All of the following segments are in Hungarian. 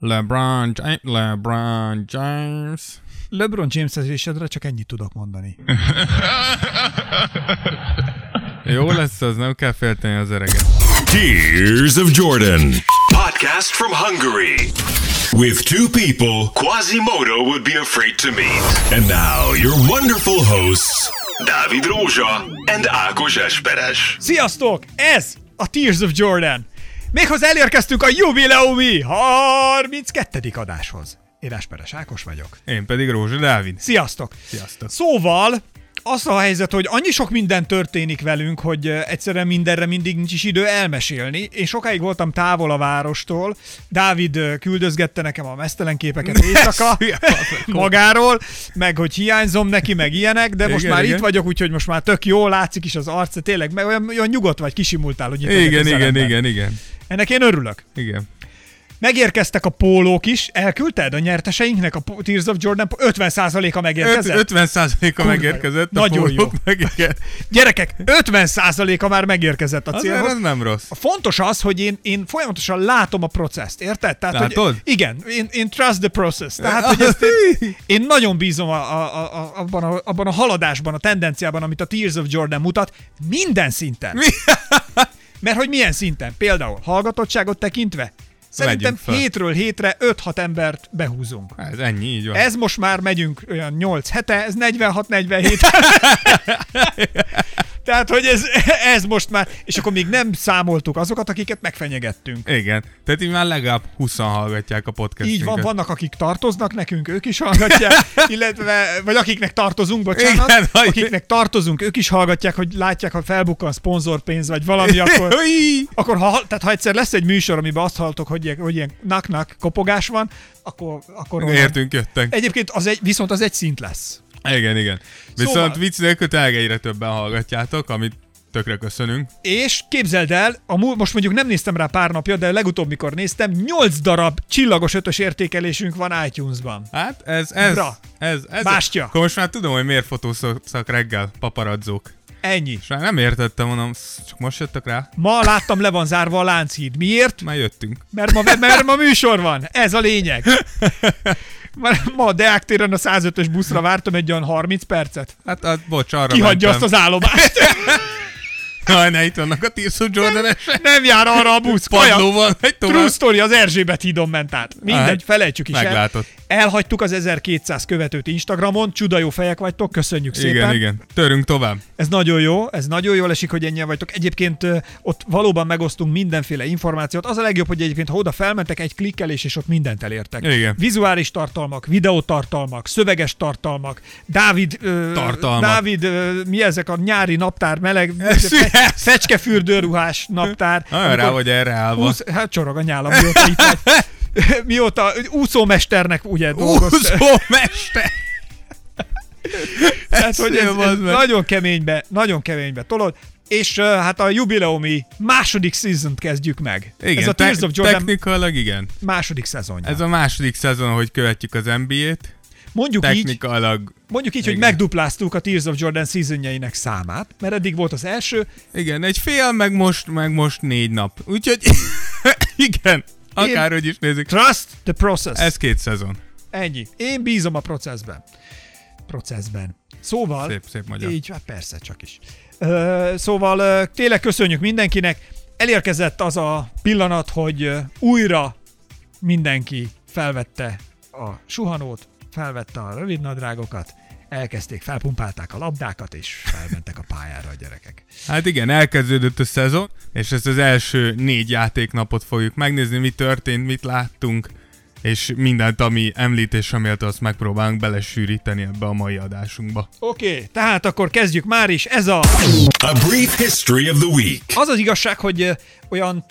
LeBron, James, LeBron James. LeBron James-esedre csak ennyit tudok mondani. Jó lesz az, nem kell félteni az öreget. Tears of Jordan. Podcast from Hungary. With two people Quasimodo would be afraid to meet. And now, your wonderful hosts, Dávid Rózsa and Ákos Esperes. Sziasztok! Ez a Tears of Jordan. Méghozzá elérkeztünk a jubileumi 32. adáshoz. Én Esperes Ákos vagyok. Én pedig Rózsa Dávid. Sziasztok! Sziasztok. Szóval, az a helyzet, hogy annyi sok minden történik velünk, hogy egyszerűen mindenre mindig nincs is idő elmesélni. Én sokáig voltam távol a várostól. Dávid küldözgette nekem a mesztelen képeket éjszaka magáról, meg hogy hiányzom neki, meg ilyenek, de most Igen, már igen. itt vagyok, úgyhogy most már tök jó, látszik is az arca, tényleg, meg olyan, olyan nyugodt vagy, kisimultál, hogy itt Igen, igen, igen, igen. Ennek én örülök. Igen. Megérkeztek a pólók is, elküldted a nyerteseinknek a Tears of Jordan 50%-a megérkezett. Öt- 50%-a Kurva megérkezett. a Nagyon jó. Meg, igen. Gyerekek, 50%-a már megérkezett a Azért célhoz. ez nem rossz. Fontos az, hogy én, én folyamatosan látom a processzt, érted? Tehát, Látod? Hogy, igen, én, én trust the process. Tehát, hogy ezt én, én nagyon bízom a, a, a, a, abban, a, abban a haladásban, a tendenciában, amit a Tears of Jordan mutat, minden szinten. Mi? Mert hogy milyen szinten? Például hallgatottságot tekintve, szerintem hétről hétre 5-6 embert behúzunk. Ez ennyi, így van. Ez most már megyünk olyan 8 hete, ez 46-47. Tehát, hogy ez, ez most már, és akkor még nem számoltuk azokat, akiket megfenyegettünk. Igen. Tehát így már legalább 20 hallgatják a podcastünket. Így van, vannak, akik tartoznak nekünk, ők is hallgatják, illetve, vagy akiknek tartozunk, bocsánat, Igen, akiknek tartozunk, ők is hallgatják, hogy látják, ha felbukkan szponzorpénz, vagy valami, akkor, akkor ha, tehát ha egyszer lesz egy műsor, amiben azt halltok, hogy ilyen, hogy ilyen nak-nak kopogás van, akkor, akkor Értünk, jöttek. Egyébként az egy, viszont az egy szint lesz. Igen, igen. Viszont Szóval- vicc nélkül tényleg egyre többen hallgatjátok, amit tökre köszönünk. És képzeld el, a mú- most mondjuk nem néztem rá pár napja, de legutóbb, mikor néztem, 8 darab csillagos ötös értékelésünk van iTunes-ban. Hát ez, ez, Bra. ez, ez. Bástya. Akkor most már tudom, hogy miért fotóztak reggel paparazzók. Ennyi. És már nem értettem, mondom, csak most jöttek rá, Ma láttam, le van zárva a Lánchíd. Miért? már jöttünk. Mert ma, mert ma műsor van. Ez a lényeg. Ma- Ma a Deák téren a 105-ös buszra vártam egy olyan 30 percet. Hát, hát bocs, arra Kihagyja azt mentem. az állomást. Jaj, ne, itt vannak a Tirso jordan Nem jár arra a busz. Padlóval, megy True story, az Erzsébet hídon ment át. Mindegy, Hát, felejtsük is meglátod. el. Elhagytuk az 1200 követőt Instagramon, csuda jó fejek vagytok, köszönjük szépen. Igen, igen. Törünk tovább. Ez nagyon jó, ez nagyon jól esik, hogy ennyien vagytok. Egyébként ott valóban megosztunk mindenféle információt. Az a legjobb, hogy egyébként ha oda felmentek egy klikkelés, és ott mindent elértek. Igen. Vizuális tartalmak, videótartalmak, szöveges tartalmak, Dávid, ö, Tartalmak. Dávid, ö, mi ezek a nyári naptár, meleg, fe, fecskefürdőruhás naptár. Nagyon rá vagy erre állva. Úsz, hát csorog a nyálam, mióta itt vagy. Mióta úszómesternek ugye dolgoztál. Úszómester! Tehát, hogy ez, ez nagyon keménybe, nagyon keménybe tolod. És uh, hát a jubileumi második season kezdjük meg. Igen, ez a Tears te- of Jordan technikailag igen. második szezonja. Ez a második szezon, hogy követjük az NBA-t. mondjuk így, Technikailag, mondjuk így, hogy megdupláztuk a Tears of Jordan seasonjeinek számát, mert eddig volt az első, igen, egy fél, meg most, meg most négy nap. Úgyhogy igen, akárhogy is nézzük. Trust the process. Ez két szezon. Ennyi. Én bízom a processben. Processben. Szóval... Szép, szép magyar. Így, hát persze, csak is. Ö, szóval tényleg köszönjük mindenkinek. Elérkezett az a pillanat, hogy újra mindenki felvette a suhanót, felvette a rövidnadrágokat, elkezdték, felpumpálták a labdákat, és felmentek a pályára a gyerekek. Hát igen, elkezdődött a szezon, és ezt az első négy játéknapot fogjuk megnézni, mi történt, mit láttunk, és mindent, ami említésre méltó, azt megpróbálunk belesűríteni ebbe a mai adásunkba. Oké, okay, tehát akkor kezdjük már is. Ez a A brief history of the week. Az az igazság, hogy olyan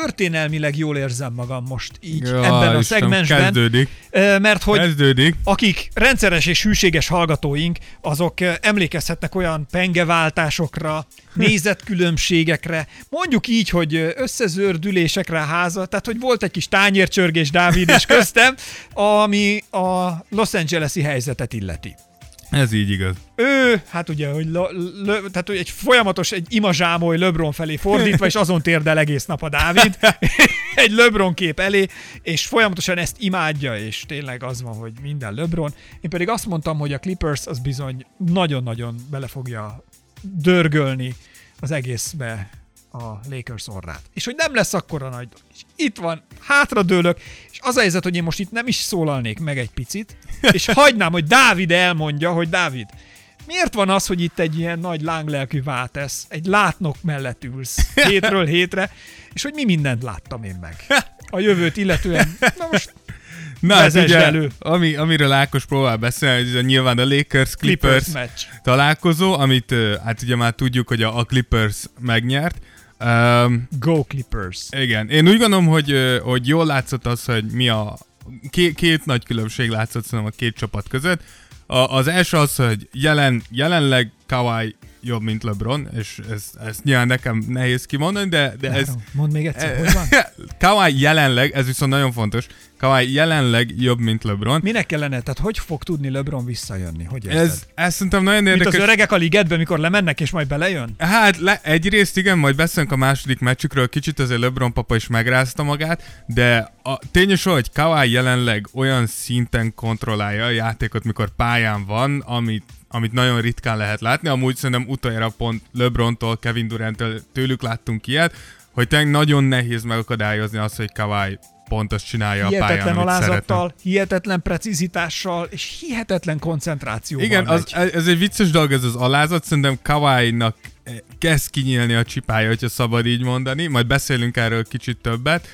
történelmileg jól érzem magam most így Ja, ebben a Istenem, szegmensben, Kezdődik, mert hogy kezdődik. akik rendszeres és hűséges hallgatóink, azok emlékezhetnek olyan pengeváltásokra, nézetkülönbségekre, mondjuk így, hogy összezördülésekre a háza, tehát hogy volt egy kis tányércsörgés Dávid és köztem, ami a Los Angeles-i helyzetet illeti. Ez így igaz. Ő, hát ugye, hogy lo, lo, tehát hogy egy folyamatos, egy imazsámoly LeBron felé fordítva, és azon térdel egész nap a Dávid, egy LeBron kép elé, és folyamatosan ezt imádja, és tényleg az van, hogy minden LeBron. Én pedig azt mondtam, hogy a Clippers az bizony nagyon-nagyon bele fogja dörgölni az egészbe a Lakers orrát. És hogy nem lesz akkora nagy és itt van, hátradőlök, és az a helyzet, hogy én most itt nem is szólalnék meg egy picit, és hagynám, hogy Dávid elmondja, hogy Dávid, miért van az, hogy itt egy ilyen nagy lánglelkű váltesz, egy látnok mellett ülsz hétről hétre, és hogy mi mindent láttam én meg a jövőt illetően. Na most Na, hát ugye, elő. ami, amiről Ákos próbál beszélni, ez a nyilván a Lakers-Clippers Clippers meccs. találkozó, amit hát ugye már tudjuk, hogy a, a Clippers megnyert. Um, Go Clippers. igen, én úgy gondolom, hogy, hogy jól látszott az, hogy mi a két, két nagy különbség látszott szerintem a két csapat között. A, az első az, hogy jelen, jelenleg Kawhi jobb, mint LeBron, és ez, ez nyilván nekem nehéz kimondani, de, de ez. Mondd még egyszer, hogy van? Kawhi jelenleg, ez viszont nagyon fontos, Kawhi jelenleg jobb, mint LeBron. Minek kellene? Tehát hogy fog tudni LeBron visszajönni? Hogy érzed? Ez, ez szerintem nagyon Mint az érdekes. öregek a ligedben, mikor lemennek és majd belejön? Hát le, egyrészt igen, majd beszélünk a második meccsükről, kicsit azért LeBron papa is megrázta magát, de a tényes, hogy Kawhi jelenleg olyan szinten kontrollálja a játékot, mikor pályán van, amit, amit nagyon ritkán lehet látni. Amúgy szerintem utoljára pont LeBrontól, Kevin Durant-től tőlük láttunk ilyet, hogy tényleg nagyon nehéz megakadályozni azt, hogy Kawhi pont azt csinálja a pályán, Hihetetlen amit szeretne. alázattal, hihetetlen precizitással és hihetetlen koncentrációval Igen, az, ez egy vicces dolog ez az alázat, szerintem Kawai-nak eh, kezd kinyílni a csipája, hogyha szabad így mondani, majd beszélünk erről kicsit többet,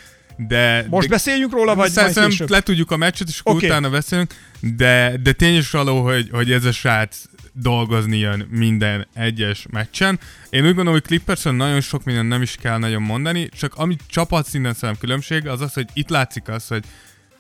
de... Most de, beszéljünk róla, vagy majd később? letudjuk a meccset, és Oké. utána beszélünk, de, de tény is való, hogy, hogy ez a srác dolgozni jön minden egyes meccsen. Én úgy gondolom, hogy Clipperson nagyon sok minden nem is kell nagyon mondani, csak ami csapat szinten szerintem különbség, az az, hogy itt látszik az, hogy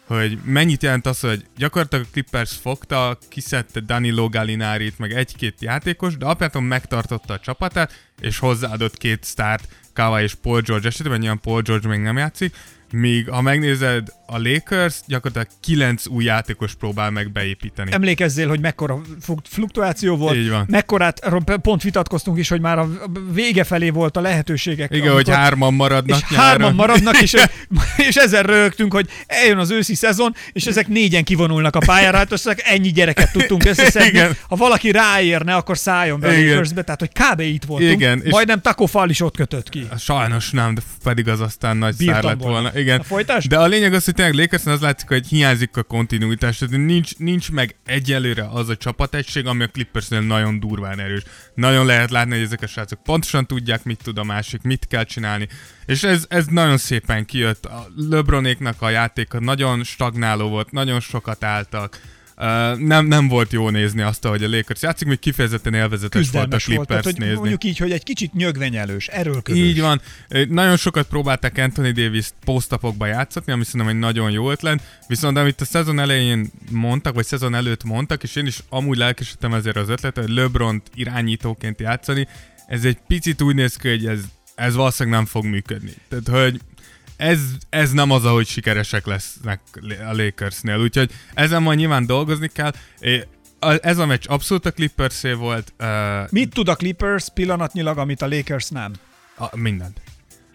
hogy mennyit jelent az, hogy gyakorlatilag a Clippers fogta, kiszedte Danilo Gallinárit, meg egy-két játékos, de alapvetően megtartotta a csapatát, és hozzáadott két sztárt, Kawhi és Paul George esetében, nyilván Paul George még nem játszik, míg ha megnézed a Lakers, gyakorlatilag kilenc új játékos próbál meg beépíteni. Emlékezzél, hogy mekkora flu- fluktuáció volt, Így van. mekkorát, pont vitatkoztunk is, hogy már a vége felé volt a lehetőségek. Igen, hogy hárman maradnak és nyáron. hárman maradnak, és, és ezzel rögtünk, hogy eljön az őszi szezon, és ezek négyen kivonulnak a pályára, hát összeg ennyi gyereket tudtunk összeszedni. Igen. Ha valaki ráérne, akkor szálljon be a Igen. Lakersbe, tehát hogy kb. itt voltunk. Igen, és- Majdnem Taco Fall is ott kötött ki. Sajnos nem, de pedig az aztán nagy Bírtam szár lett volna. volna. Igen. Na, folytasd? De a lényeg az, hogy tényleg Lakerson az látszik, hogy hiányzik a kontinuitás, tehát nincs, nincs meg egyelőre az a csapategység, ami a Clippersnél nagyon durván erős. Nagyon lehet látni, hogy ezek a srácok pontosan tudják, mit tud a másik, mit kell csinálni. És ez, ez nagyon szépen kijött. A LeBronéknak a játéka nagyon stagnáló volt, nagyon sokat álltak. Uh, nem, nem volt jó nézni azt, hogy a Lakers játszik, még kifejezetten élvezetes volt a Küzdelmes volt, Clippers tehát, hogy nézni. mondjuk így, hogy egy kicsit nyögvenyelős, erőlködős. Így van. Nagyon sokat próbálták Anthony Davis posztapokba játszatni, ami szerintem egy nagyon jó ötlet, viszont amit a szezon elején mondtak, vagy szezon előtt mondtak, és én is amúgy lelkesedtem ezért az ötletet, hogy LeBron irányítóként játszani, ez egy picit úgy néz ki, hogy ez, ez valószínűleg nem fog működni. Tehát, hogy ez, ez nem az, ahogy sikeresek lesznek a Lakersnél, úgyhogy ezen majd nyilván dolgozni kell. Ez a meccs abszolút a Clippersé volt. Mit tud a Clippers pillanatnyilag, amit a Lakers nem? a, mindent.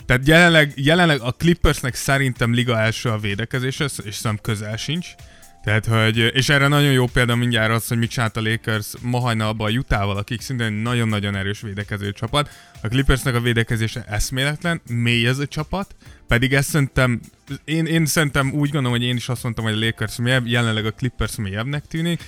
Tehát jelenleg, jelenleg a Clippersnek szerintem liga első a védekezés, és szerintem közel sincs. Tehát, hogy, és erre nagyon jó példa mindjárt az, hogy mit csinált a Lakers ma hajnalban a Utah-val, akik szintén nagyon-nagyon erős védekező csapat. A Clippersnek a védekezése eszméletlen, mély ez a csapat, pedig ezt szerintem, én, én szerintem úgy gondolom, hogy én is azt mondtam, hogy a Lakers mélyebb, jelenleg a Clippers mélyebbnek tűnik,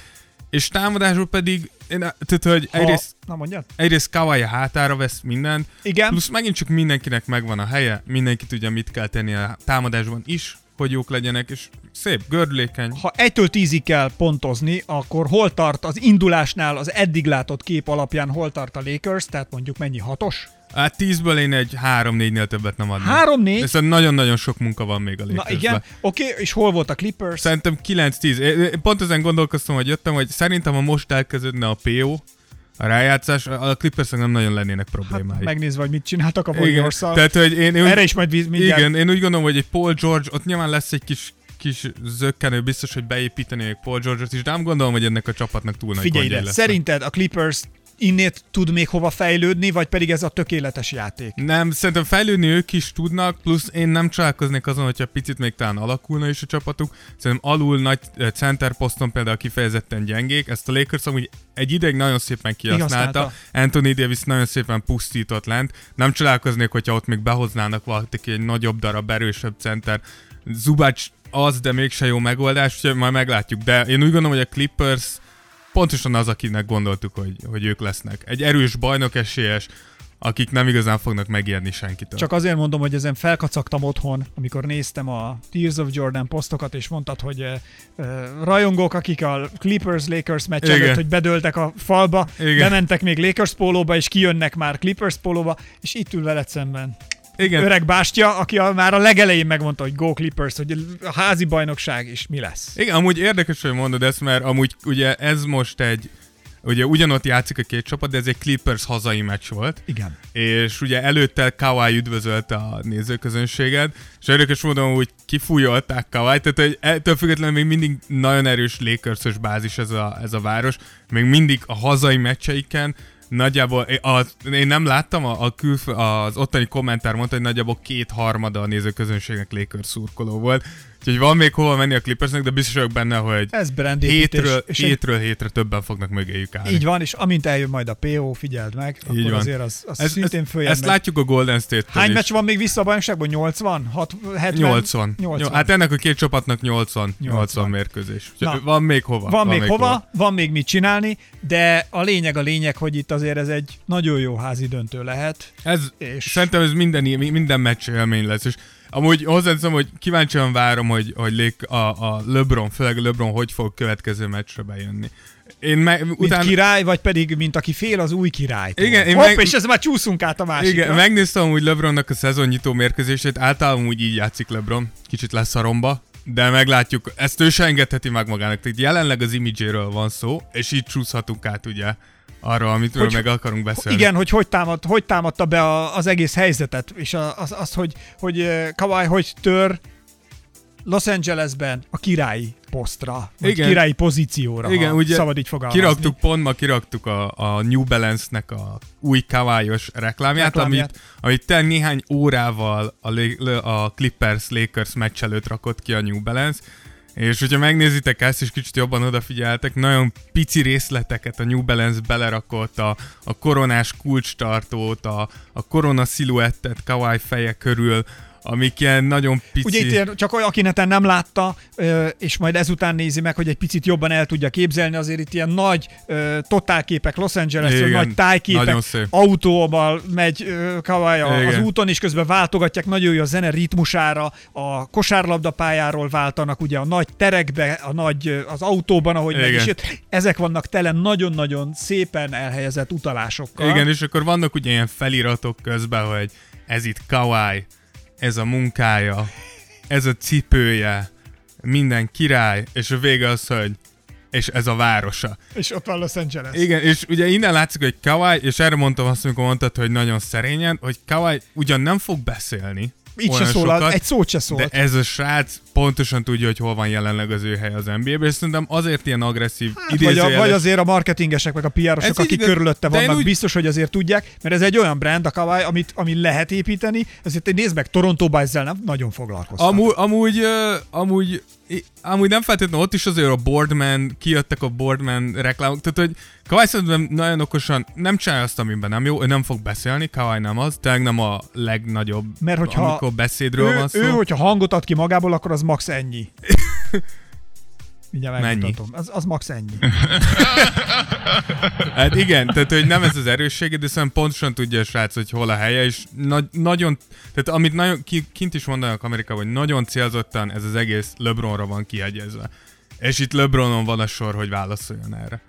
és támadásról pedig, én, tehát, hogy Ha... egyrészt, Na mondjad. egyrészt Kawhi a hátára vesz mindent, Igen. Plusz megint csak mindenkinek megvan a helye, mindenki tudja, mit kell tenni a támadásban is, hogy jók legyenek, és szép, gördülékeny. ha 1-től 10-ig kell pontozni, akkor hol tart az indulásnál az eddig látott kép alapján hol tart a Lakers, tehát mondjuk mennyi hatos? Hát tízből én egy három-négynél többet nem adnék. 3-4? Viszont nagyon-nagyon sok munka van még a Na Lakersben. igen, oké, és hol volt a Clippers? Szerintem 9-10. Én- Pont ezen gondolkoztam, hogy jöttem, hogy szerintem ha most elkezdődne a PO, a rájátszás, a Clippersnek nem nagyon lennének problémái. Hát, megnézve, hogy mit csináltak a warriors tehát, hogy én, én Erre is majd víz, mindjárt. Igen, én úgy gondolom, hogy egy Paul George, ott nyilván lesz egy kis kis zökkenő biztos, hogy beépítenék Paul George-ot is, de nem gondolom, hogy ennek a csapatnak túl nagy Figyelj ide, lesznek. szerinted a Clippers innét tud még hova fejlődni, vagy pedig ez a tökéletes játék? Nem, szerintem fejlődni ők is tudnak, plusz én nem csodálkoznék azon, hogyha picit még talán alakulna is a csapatuk. Szerintem alul nagy eh, center poszton például kifejezetten gyengék, ezt a Lakers amúgy egy ideig nagyon szépen. Kihasználta. Anthony Davis nagyon szépen pusztított lent. Nem csodálkoznék, hogyha ott még behoznának valaki egy nagyobb darab, erősebb center. Zubac az, de mégse jó megoldás, úgyhogy majd meglátjuk. De én úgy gondolom, hogy a Clippers pontosan az, akinek gondoltuk, hogy, hogy ők lesznek. Egy erős bajnok esélyes, akik nem igazán fognak megérni senkitől. Csak azért mondom, hogy ezen felkacagtam otthon, amikor néztem a Tears of Jordan posztokat, és mondtad, hogy uh, uh, rajongók, akik a Clippers-Lakers meccs Igen. előtt, hogy bedöltek a falba, Igen. bementek még Lakers pólóba, és kijönnek már Clippers pólóba, és itt ül veled szemben. Igen, Öreg bástya, aki a, már a legelején megmondta, hogy go Clippers, hogy a házi bajnokság is mi lesz. Igen, amúgy érdekes, hogy mondod ezt, mert amúgy ugye ez most egy, ugye ugyanott játszik a két csapat, de ez egy Clippers hazai meccs volt, Igen. és ugye előtte Kawhi üdvözölte a nézőközönséget, és érdekes módon úgy kifújolták Kawhi, tehát hogy ettől függetlenül még mindig nagyon erős lakers bázis ez a, ez a város, még mindig a hazai meccseiken Nagyjából, a, én nem láttam, a, a külf, az ottani kommentár mondta, hogy nagyjából kétharmada a nézőközönségnek Lakers szurkoló volt. Úgyhogy van még hova menni a Clippersnek, de biztos vagyok benne, hogy Ez hétről, és hétről hétre többen fognak mögéjük állni. Így van, és amint eljön majd a PO, figyeld meg, akkor Így van. azért az, az Ez, szintén följebb ezt megy. látjuk a Golden State-től Hány is. meccs van még vissza a bajnokságban? 80? 6, 70? 80. 80. Jó, hát ennek a két csapatnak 80, 80, 80 mérkőzés. Na. Van még hova. Van, még hova, van még mit csinálni, de a lényeg a lényeg, hogy itt azért ez egy nagyon jó házi döntő lehet. Ez, És- Szerintem ez minden, minden meccs élmény lesz, és amúgy hozzáteszem, hogy kíváncsian várom, hogy, hogy Lé- a, a LeBron, főleg LeBron hogy fog következő meccsre bejönni. Én me, Mint utána, király, vagy pedig mint aki fél az új királytól. Igen, én Hopp, meg- és ez már csúszunk át a másikra. igen, megnéztem úgy LeBronnak a szezonnyitó mérkőzését, általában úgy így játszik LeBron, kicsit lesz a romba, de meglátjuk, ezt ő se engedheti meg magának. Tehát jelenleg az imidzséről van szó, és így csúszhatunk át ugye arra, amit Hogy- meg akarunk beszélni. Igen, hogy hogy, támad, hogy támadta be a, az egész helyzetet, és a, az, az, hogy, hogy Kawhi hogy tör Los Angelesben a királyi posztra, vagy Igen. királyi pozícióra, Igen, ha ugye szabad így fogalmazni. Kiraktuk, pont ma kiraktuk a, a New Balance-nek a új kavályos reklámját, Reklámját. amit, amit te néhány órával a, a Clippers-Lakers meccs előtt rakott ki a New Balance, és hogyha megnézitek ezt, és kicsit jobban odafigyeltek, nagyon pici részleteket a New Balance belerakott, a, a koronás kulcstartót, a, a korona sziluettet Kawhi feje körül, amik ilyen nagyon pici... Ugye itt ilyen, csak olyan, aki neten nem látta, és majd ezután nézi meg, hogy egy picit jobban el tudja képzelni, azért itt ilyen nagy totálképek Los Angelesről, Igen, nagy tájképek, autóval megy a- az úton, és közben váltogatják nagyon jó a zene ritmusára, a kosárlabda pályáról váltanak, ugye a nagy terekbe, a nagy, az autóban, ahogy meg Igen. is jött. Ezek vannak tele nagyon-nagyon szépen elhelyezett utalásokkal. Igen, és akkor vannak ugye ilyen feliratok közben, hogy ez itt Kawai, ez a munkája, ez a cipője, minden király, és a vége az, hogy és ez a városa. És ott van Los Angeles. Igen, és ugye innen látszik, hogy Kawai, és erre mondtam azt, amikor mondtad, hogy nagyon szerényen, hogy Kawai ugyan nem fog beszélni, Így se szólal, egy szót se szólt. de ez a srác pontosan tudja, hogy hol van jelenleg az ő hely az NBA-ben, és szerintem azért ilyen agresszív Hát, vagy, a, vagy azért a marketingesek, meg a PR-osok, akik körülötte de én vannak, úgy- biztos, hogy azért tudják, mert ez egy olyan brand, a Kawai, amit, ami lehet építeni, ezért nézd meg, Torontóban ezzel nem nagyon foglalkoztak. Amúgy, amúgy, amúgy, amúgy nem feltétlenül ott is azért a Boardman, kijöttek a Boardman reklámok, tehát hogy Kawhi szerintem nagyon okosan nem csinálja azt, amiben nem jó, ő nem fog beszélni, Kawhi nem az, tényleg nem a legnagyobb, Mert hogyha amikor beszédről ő, van szó. ő, hogyha hangot ad ki magából, akkor az max ennyi. Mindjárt megmutatom. Az, az max ennyi. Hát igen, tehát hogy nem ez az erőssége, de szerintem pontosan tudja a srác, hogy hol a helye, és na- nagyon, tehát amit nagyon ki, kint is mondanak Amerikában, hogy nagyon célzottan ez az egész LeBronra van kiegyezve. És itt LeBronon van a sor, hogy válaszoljon erre.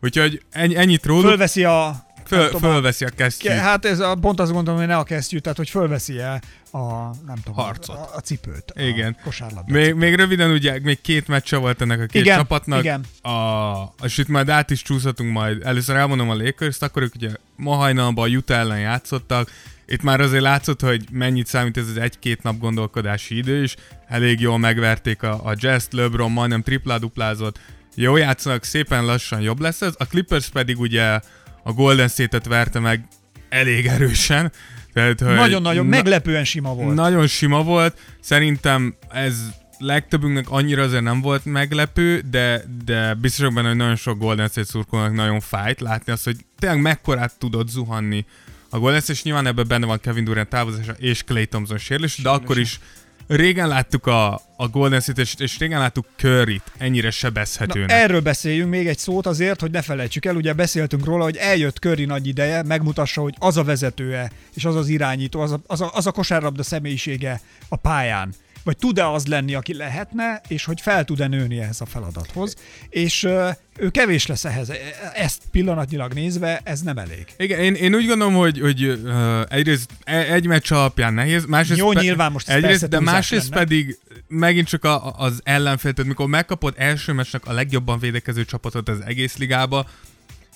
Úgyhogy ennyi, ennyit róluk, Fölveszi a... föl, tudom, fölveszi a kesztyűt. Hát ez a, pont azt gondolom, hogy ne a kesztyűt, tehát hogy fölveszi el a, nem tudom, Harcot. A, a cipőt. Igen. A kosárlabda Még, még röviden ugye, még két meccse volt ennek a két Igen, csapatnak. igen. A, és itt majd át is csúszhatunk majd. Először elmondom a lakers akkor ők ugye ma hajnalban a Utah ellen játszottak, itt már azért látszott, hogy mennyit számít ez az egy-két nap gondolkodási idő is. Elég jól megverték a, a Jazz, LeBron majdnem tripla-duplázott. Jó játszanak, szépen lassan jobb lesz ez. A Clippers pedig ugye a Golden State-et verte meg elég erősen. Tehát, Nagyon-nagyon, na- meglepően sima volt. Nagyon sima volt. Szerintem ez legtöbbünknek annyira azért nem volt meglepő, de, de biztos benne, hogy nagyon sok Golden State szurkolónak nagyon fájt látni azt, hogy tényleg mekkorát tudott zuhanni a Golden State, és nyilván ebben benne van Kevin Durant távozása és Clay Thompson sérülés, de akkor is régen láttuk a, a Golden State, és, és régen láttuk curry ennyire sebezhetőnek. Na, erről beszéljünk még egy szót azért, hogy ne felejtsük el, ugye beszéltünk róla, hogy eljött Curry nagy ideje, megmutassa, hogy az a vezetője, és az az irányító, az a, az a, az a kosárlabda személyisége a pályán vagy tud-e az lenni, aki lehetne, és hogy fel tud-e nőni ehhez a feladathoz. És ő kevés lesz ehhez. E, ezt pillanatnyilag nézve, ez nem elég. Igen, én, én úgy gondolom, hogy, hogy uh, egyrészt e, egy meccs alapján nehéz, másrészt Jó, pe- nyilván most egyrészt, de másrészt lenne. pedig megint csak a, az ellenfél, tehát mikor megkapod első meccsnek a legjobban védekező csapatot az egész ligába,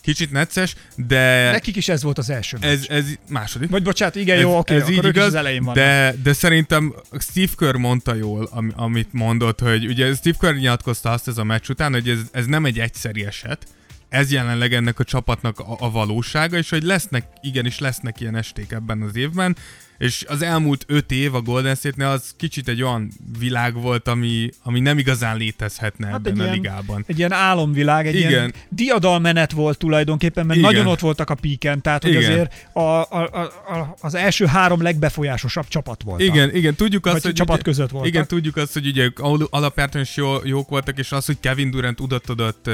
Kicsit necces, de... Nekik is ez volt az első Ez, ez második. Vagy bocsánat, igen, ez, jó, oké, ez így igaz, az elején van. De, de szerintem Steve Kerr mondta jól, am, amit mondott, hogy ugye Steve Kerr nyilatkozta azt ez a meccs után, hogy ez, ez nem egy egyszeri eset, ez jelenleg ennek a csapatnak a, a valósága, és hogy lesznek, igenis lesznek ilyen esték ebben az évben, és az elmúlt öt év a Golden State-nél az kicsit egy olyan világ volt, ami, ami nem igazán létezhetne hát ebben a ilyen, ligában. Egy ilyen álomvilág, egy Igen. ilyen diadalmenet volt tulajdonképpen, mert Igen. nagyon ott voltak a píken, tehát hogy igen. azért a, a, a, az első három legbefolyásosabb csapat volt. Igen, igen, tudjuk azt, hogy csapat ugye, között voltak. Igen, tudjuk azt, hogy ugye alapjártan is jó, jók voltak, és az, hogy Kevin Durant udott adott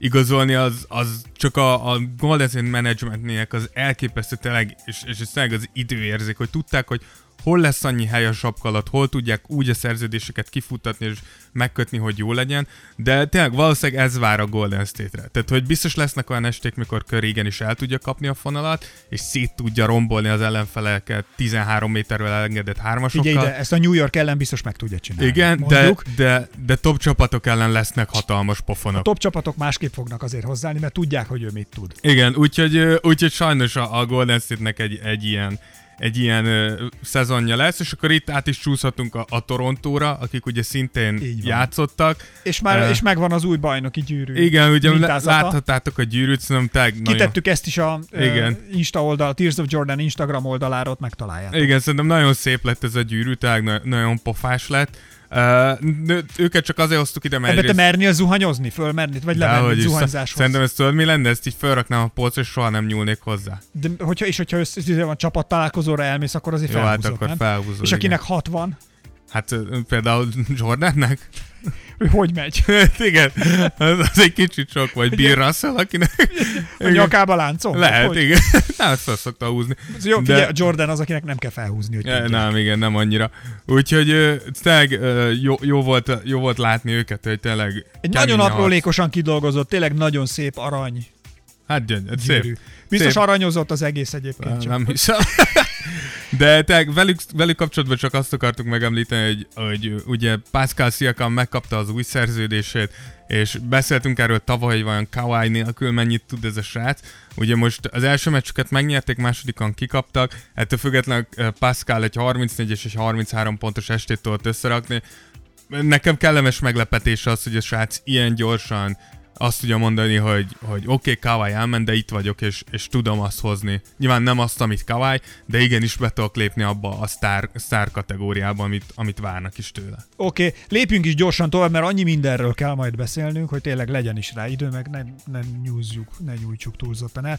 igazolni, az, az csak a, a Golden State Managementnének az elképesztő és, és, és tényleg az időérzék, hogy tudták, hogy hol lesz annyi hely a alatt, hol tudják úgy a szerződéseket kifuttatni és megkötni, hogy jó legyen, de tényleg valószínűleg ez vár a Golden State-re. Tehát, hogy biztos lesznek olyan esték, mikor Curry is el tudja kapni a fonalat, és szét tudja rombolni az ellenfeleket 13 méterrel elengedett hármasokkal. Figyelj, de ezt a New York ellen biztos meg tudja csinálni. Igen, de, de, de top csapatok ellen lesznek hatalmas pofonok. A top csapatok másképp fognak azért hozzáállni, mert tudják, hogy ő mit tud. Igen, úgyhogy, úgyhogy sajnos a, a Golden State-nek egy, egy ilyen egy ilyen ö, szezonja lesz, és akkor itt át is csúszhatunk a, a Torontóra, akik ugye szintén játszottak. És már uh, és megvan az új bajnoki gyűrű. Igen, ugye mintázata. láthattátok a gyűrűt, szerintem tag Kitettük nagyon... ezt is a igen. Uh, Insta oldal, Tears of Jordan Instagram oldalára, ott megtaláljátok. Igen, szerintem nagyon szép lett ez a gyűrű, tehát nagyon pofás lett. Uh, őket csak azért hoztuk ide, mert egyrészt... te mernél zuhanyozni, fölmerni, vagy lemenni zuhanyzáshoz? Szerintem ez tudod, mi lenne? Ezt így felraknám a polcra, és soha nem nyúlnék hozzá. De hogyha, és hogyha össze, van csapat találkozóra elmész, akkor azért Jó, hát akkor felhúzod, És akinek igen. 60? Hát például Jordannek? hogy hogy megy. igen, az, az egy kicsit sok, vagy Bill Russell, akinek... A nyakába láncol? Lehet, hogy? igen. Nem, azt szokta húzni. Ez jó, de... figyelj, Jordan az, akinek nem kell felhúzni, hogy ja, Nem, igen, nem annyira. Úgyhogy tényleg jó, jó, volt, jó volt látni őket, hogy tényleg... Egy nagyon aprólékosan kidolgozott, tényleg nagyon szép arany. Hát gyönyör, szép. Biztos szép. aranyozott az egész egyébként. Nem, nem hiszem. De te velük, velük kapcsolatban csak azt akartuk megemlíteni, hogy, hogy ugye Pascal Siakam megkapta az új szerződését, és beszéltünk erről tavaly, hogy vajon Kawai nélkül mennyit tud ez a srác. Ugye most az első meccsüket megnyerték, másodikon kikaptak, ettől függetlenül eh, Pascal egy 34 és egy 33 pontos estét tudott összerakni. Nekem kellemes meglepetés az, hogy a srác ilyen gyorsan azt tudja mondani, hogy, hogy oké, okay, Kawai elment, de itt vagyok, és, és tudom azt hozni. Nyilván nem azt, amit Kawai, de igenis be tudok lépni abba a sztár, sztár kategóriába, amit, amit várnak is tőle. Oké, okay. lépjünk is gyorsan tovább, mert annyi mindenről kell majd beszélnünk, hogy tényleg legyen is rá idő, meg ne, ne nyúzzuk, ne nyújtsuk túlzottan el.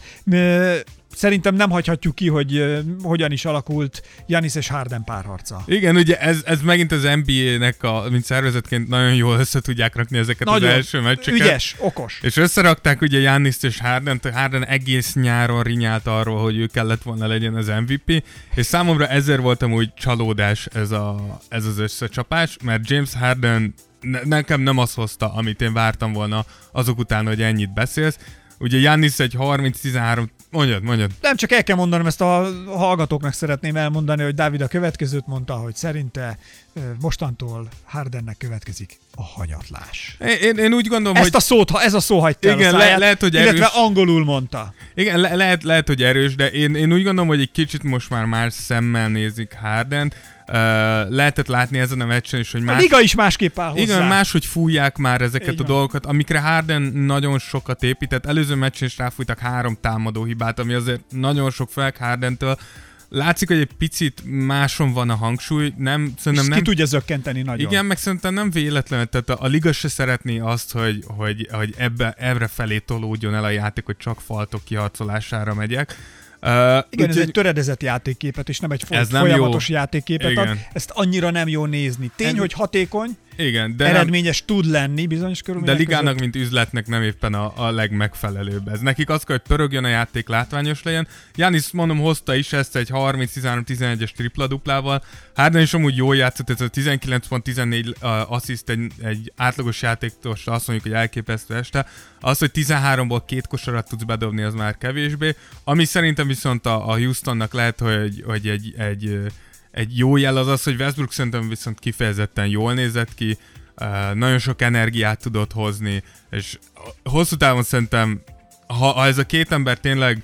Szerintem nem hagyhatjuk ki, hogy hogyan is alakult Janis és Harden párharca. Igen, ugye ez, ez megint az NBA-nek, a, mint szervezetként nagyon jól össze tudják rakni ezeket nagyon az első meccseket. Ügyes, okos. És összerakták ugye Janis és Harden, Harden egész nyáron rinyált arról, hogy ő kellett volna legyen az MVP, és számomra ezért voltam úgy csalódás ez, a, ez az összecsapás, mert James Harden ne, nekem nem azt hozta, amit én vártam volna azok után, hogy ennyit beszélsz. Ugye Janis egy 30-13 Mondjad, mondjad. Nem csak el kell mondanom, ezt a hallgatóknak szeretném elmondani, hogy Dávid a következőt mondta, hogy szerinte mostantól Hardennek következik a hanyatlás. Én, én, úgy gondolom, Ezt hogy... a szót, ha ez a szó hagyta el Igen, a le- száját, lehet, hogy illetve erős. angolul mondta. Igen, le- lehet, lehet, hogy erős, de én, én úgy gondolom, hogy egy kicsit most már más szemmel nézik Hardent. Lehetett látni ezen a meccsen is, hogy A más... liga is másképp áll hozzá. Igen, máshogy fújják már ezeket Így a van. dolgokat, amikre Harden nagyon sokat épített. Előző meccsen is ráfújtak három támadó hibát, ami azért nagyon sok fel Hardentől. Látszik, hogy egy picit máson van a hangsúly, nem, szerintem ki nem... tudja zökkenteni nagyon. Igen, meg szerintem nem véletlen, tehát a, a liga se szeretné azt, hogy, hogy, hogy ebbe, ebbre felé tolódjon el a játék, hogy csak faltok kiharcolására megyek. Uh, Igen, ez egy töredezett játékképet, és nem egy Ez ez nem folyamatos jó. játékképet ad. Igen. Ezt annyira nem jó nézni. Tény, Ez- hogy hatékony, Igen, de de nem, eredményes tud lenni bizonyos de körülmények ligának, között. mint üzletnek nem éppen a, a legmegfelelőbb ez. Nekik az kell, hogy pörögjön a játék, látványos legyen. Janis, mondom, hozta is ezt egy 30-13-11-es tripla-duplával. Harden is amúgy jól játszott, ez a 19.14 uh, assziszt egy, egy átlagos játékos, azt mondjuk, hogy elképesztő este. Az, hogy 13-ból két kosarat tudsz bedobni, az már kevésbé. Ami szerintem viszont a, a Houstonnak lehet, hogy, hogy egy, egy, ö, egy jó jel az az, hogy Westbrook szerintem viszont kifejezetten jól nézett ki, nagyon sok energiát tudott hozni, és hosszú távon szerintem, ha, ha ez a két ember tényleg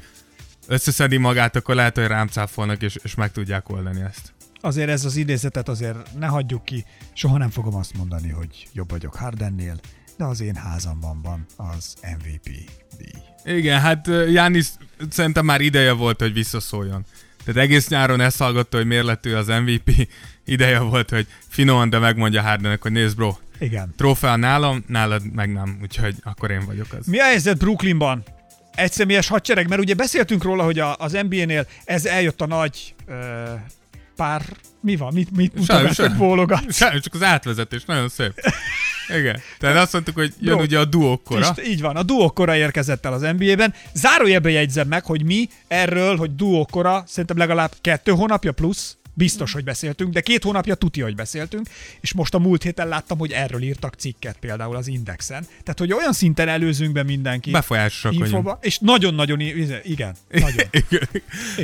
összeszedi magát, akkor lehet, hogy rám cáfolnak, és, és meg tudják oldani ezt. Azért ez az idézetet azért ne hagyjuk ki. Soha nem fogom azt mondani, hogy jobb vagyok Hardennél, de az én házamban van az MVP díj. Igen, hát Jánis szerintem már ideje volt, hogy visszaszóljon. Tehát egész nyáron ezt hallgatta, hogy miért lett ő az MVP. Ideje volt, hogy finoman, de megmondja Hardennek, hogy nézd bro, Igen. trófea nálam, nálad meg nem, úgyhogy akkor én vagyok az. Mi a helyzet Brooklynban? Egyszemélyes hadsereg, mert ugye beszéltünk róla, hogy a, az NBA-nél ez eljött a nagy ö, pár... Mi van? Mit, mit mutogatsz, semmi. hogy bólogatsz? Semmi, csak az átvezetés, nagyon szép. Igen. Tehát azt mondtuk, hogy jön Bro, ugye a duókkora. Ist, így van, a duókora érkezett el az NBA-ben. Zárójelben jegyzem meg, hogy mi erről, hogy duókora, szerintem legalább kettő hónapja plusz, biztos, hogy beszéltünk, de két hónapja tuti, hogy beszéltünk, és most a múlt héten láttam, hogy erről írtak cikket például az Indexen. Tehát, hogy olyan szinten előzünk be mindenki Befolyásosak vagyunk. infóba, és nagyon-nagyon, i- igen, nagyon. Igen.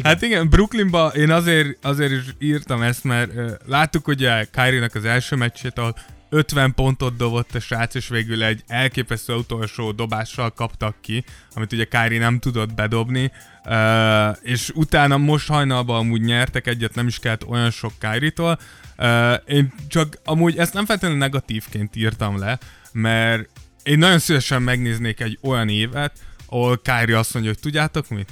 Hát igen, Brooklynba én azért, azért is írtam ezt, mert láttuk ugye Kyrie-nak az első meccsét, ahol 50 pontot dobott a srác, és végül egy elképesztő utolsó dobással kaptak ki, amit ugye Kyrie nem tudott bedobni, uh, és utána most hajnalban amúgy nyertek egyet, nem is kellett olyan sok Kyrie-tól. Uh, én csak amúgy ezt nem feltétlenül negatívként írtam le, mert én nagyon szívesen megnéznék egy olyan évet, ahol Kyrie azt mondja, hogy tudjátok mit?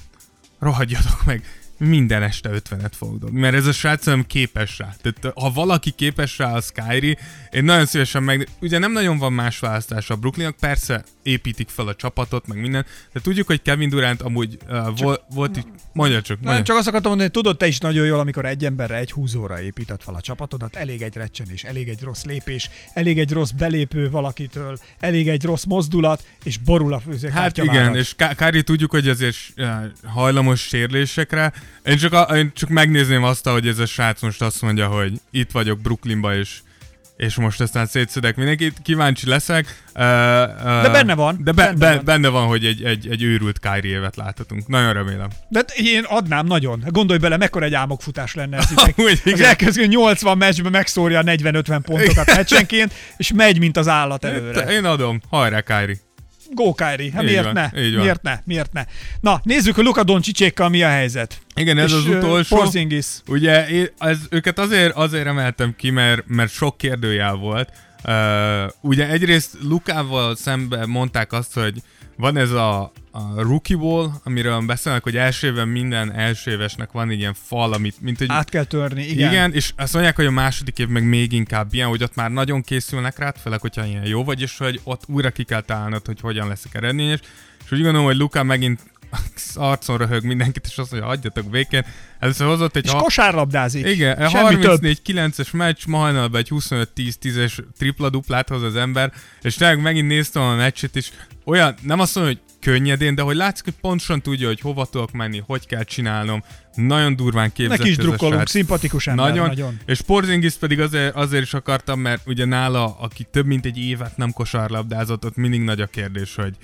rohadjatok meg, minden este 50-et fogok dobni, mert ez a srác nem képes rá. Tehát ha valaki képes rá, az Kyrie, én nagyon szívesen meg... Ugye nem nagyon van más választás a Brooklynnak, persze építik fel a csapatot, meg minden, de tudjuk, hogy Kevin Durant amúgy uh, vol, volt így... Mondja csak, mondja. Nem, csak azt akartam mondani, hogy tudod te is nagyon jól, amikor egy emberre, egy húzóra épített fel a csapatodat, elég egy recsenés, elég egy rossz lépés, elég egy rossz belépő valakitől, elég egy rossz mozdulat, és borul a Hát főzőkártya igen, és Ká- Kári tudjuk, hogy azért uh, hajlamos sérülésekre. Én csak, a, én csak megnézném azt, hogy ez a srác most azt mondja, hogy itt vagyok Brooklynba, és és most aztán szétszedek mindenkit, kíváncsi leszek. Uh, uh, De benne van, De be, benne be, van. benne van, hogy egy, egy, egy őrült Kyrie évet láthatunk. Nagyon remélem. De én adnám nagyon. Gondolj bele, mekkora egy álmokfutás lenne ez. Amúgy Az elkezdő 80 meccsben megszórja 40-50 pontokat meccsenként, és megy, mint az állat előre. Én adom. Hajrá, Kyrie. Go Kyrie, hát Így miért van, ne? így van. Miért ne? Miért ne? Na, nézzük, hogy Luka Doncsicskékkal mi a helyzet. Igen, ez és, az utolsó. Porzingis. Ugye ez, őket azért, azért emeltem ki, mert, mert sok kérdőjel volt. Uh, ugye egyrészt Lukával szemben mondták azt, hogy van ez a, a rookie wall, amiről beszélnek, hogy első évben minden első évesnek van egy ilyen fal, amit, mint egy Át kell törni, igen. igen. igen, és azt mondják, hogy a második év meg még inkább ilyen, hogy ott már nagyon készülnek rá, főleg, hogyha ilyen jó vagy, és hogy ott újra ki kell találnod, hogy hogyan leszek eredményes. És úgy gondolom, hogy Luka megint arcon röhög mindenkit, és azt mondja, hagyjatok békén. Először hozott egy És ha- kosárlabdázik. igen, Semmi több. 34-9-es meccs, ma hajnalban egy 25-10-10-es tripla-duplát hoz az ember, és tényleg megint néztem a meccset, és olyan, nem azt mondom, hogy könnyedén, de hogy látszik, hogy pontosan tudja, hogy hova tudok menni, hogy kell csinálnom. Nagyon durván képzett Neki is drukkolunk, szimpatikus ember, Nagyon. nagyon. És Porzingis pedig azért, azért is akartam, mert ugye nála, aki több mint egy évet nem kosárlabdázott, ott mindig nagy a kérdés, hogy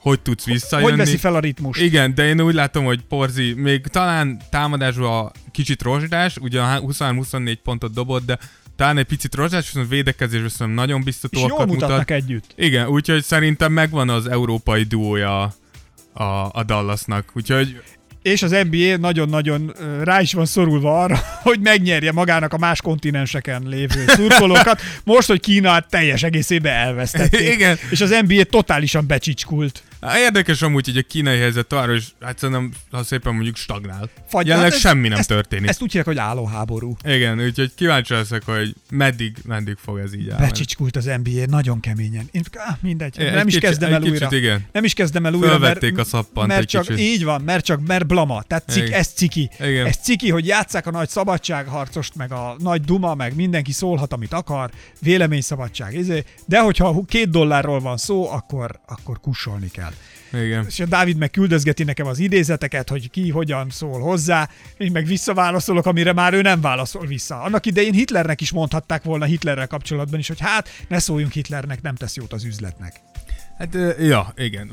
hogy tudsz visszajönni. Hogy veszi fel a ritmust? Igen, de én úgy látom, hogy Porzi még talán támadásban kicsit rozsdás, ugye 23-24 pontot dobott, de talán egy picit rozsdás, viszont védekezésben szerintem nagyon És biztatóakat jól mutatnak mutat. együtt. Igen, úgyhogy szerintem megvan az európai duója a, a Dallasnak. Úgyhogy És az NBA nagyon-nagyon rá is van szorulva arra, hogy megnyerje magának a más kontinenseken lévő szurkolókat. Most, hogy Kína teljes egészében elvesztették. Igen. És az NBA totálisan becsicskult. Érdekes amúgy, hogy a kínai helyzet arra is, hát szerintem, ha szépen mondjuk stagnál. Fagy- Jelenleg hát ez- semmi nem ezt- történik. Ezt úgy hívják, hogy állóháború. Igen, úgyhogy kíváncsi leszek, hogy meddig, meddig fog ez így állni. Becsicskult az NBA nagyon keményen. Én, ah, mindegy, Egy nem is kicsit- kezdem el kicsit újra. igen. Nem is kezdem el újra, Fölvették mert, a szappant mert csak kicsit. így van, mert csak mert blama. Tehát cik, Igen. ez ciki. Igen. Ez ciki, hogy játsszák a nagy szabadságharcost, meg a nagy duma, meg mindenki szólhat, amit akar, véleményszabadság. izé. De hogyha két dollárról van szó, akkor, akkor kussolni kell. Igen. És a Dávid meg küldözgeti nekem az idézeteket, hogy ki hogyan szól hozzá, én meg visszaválaszolok, amire már ő nem válaszol vissza. Annak idején Hitlernek is mondhatták volna Hitlerrel kapcsolatban is, hogy hát ne szóljunk Hitlernek, nem tesz jót az üzletnek. Hát, ja, igen.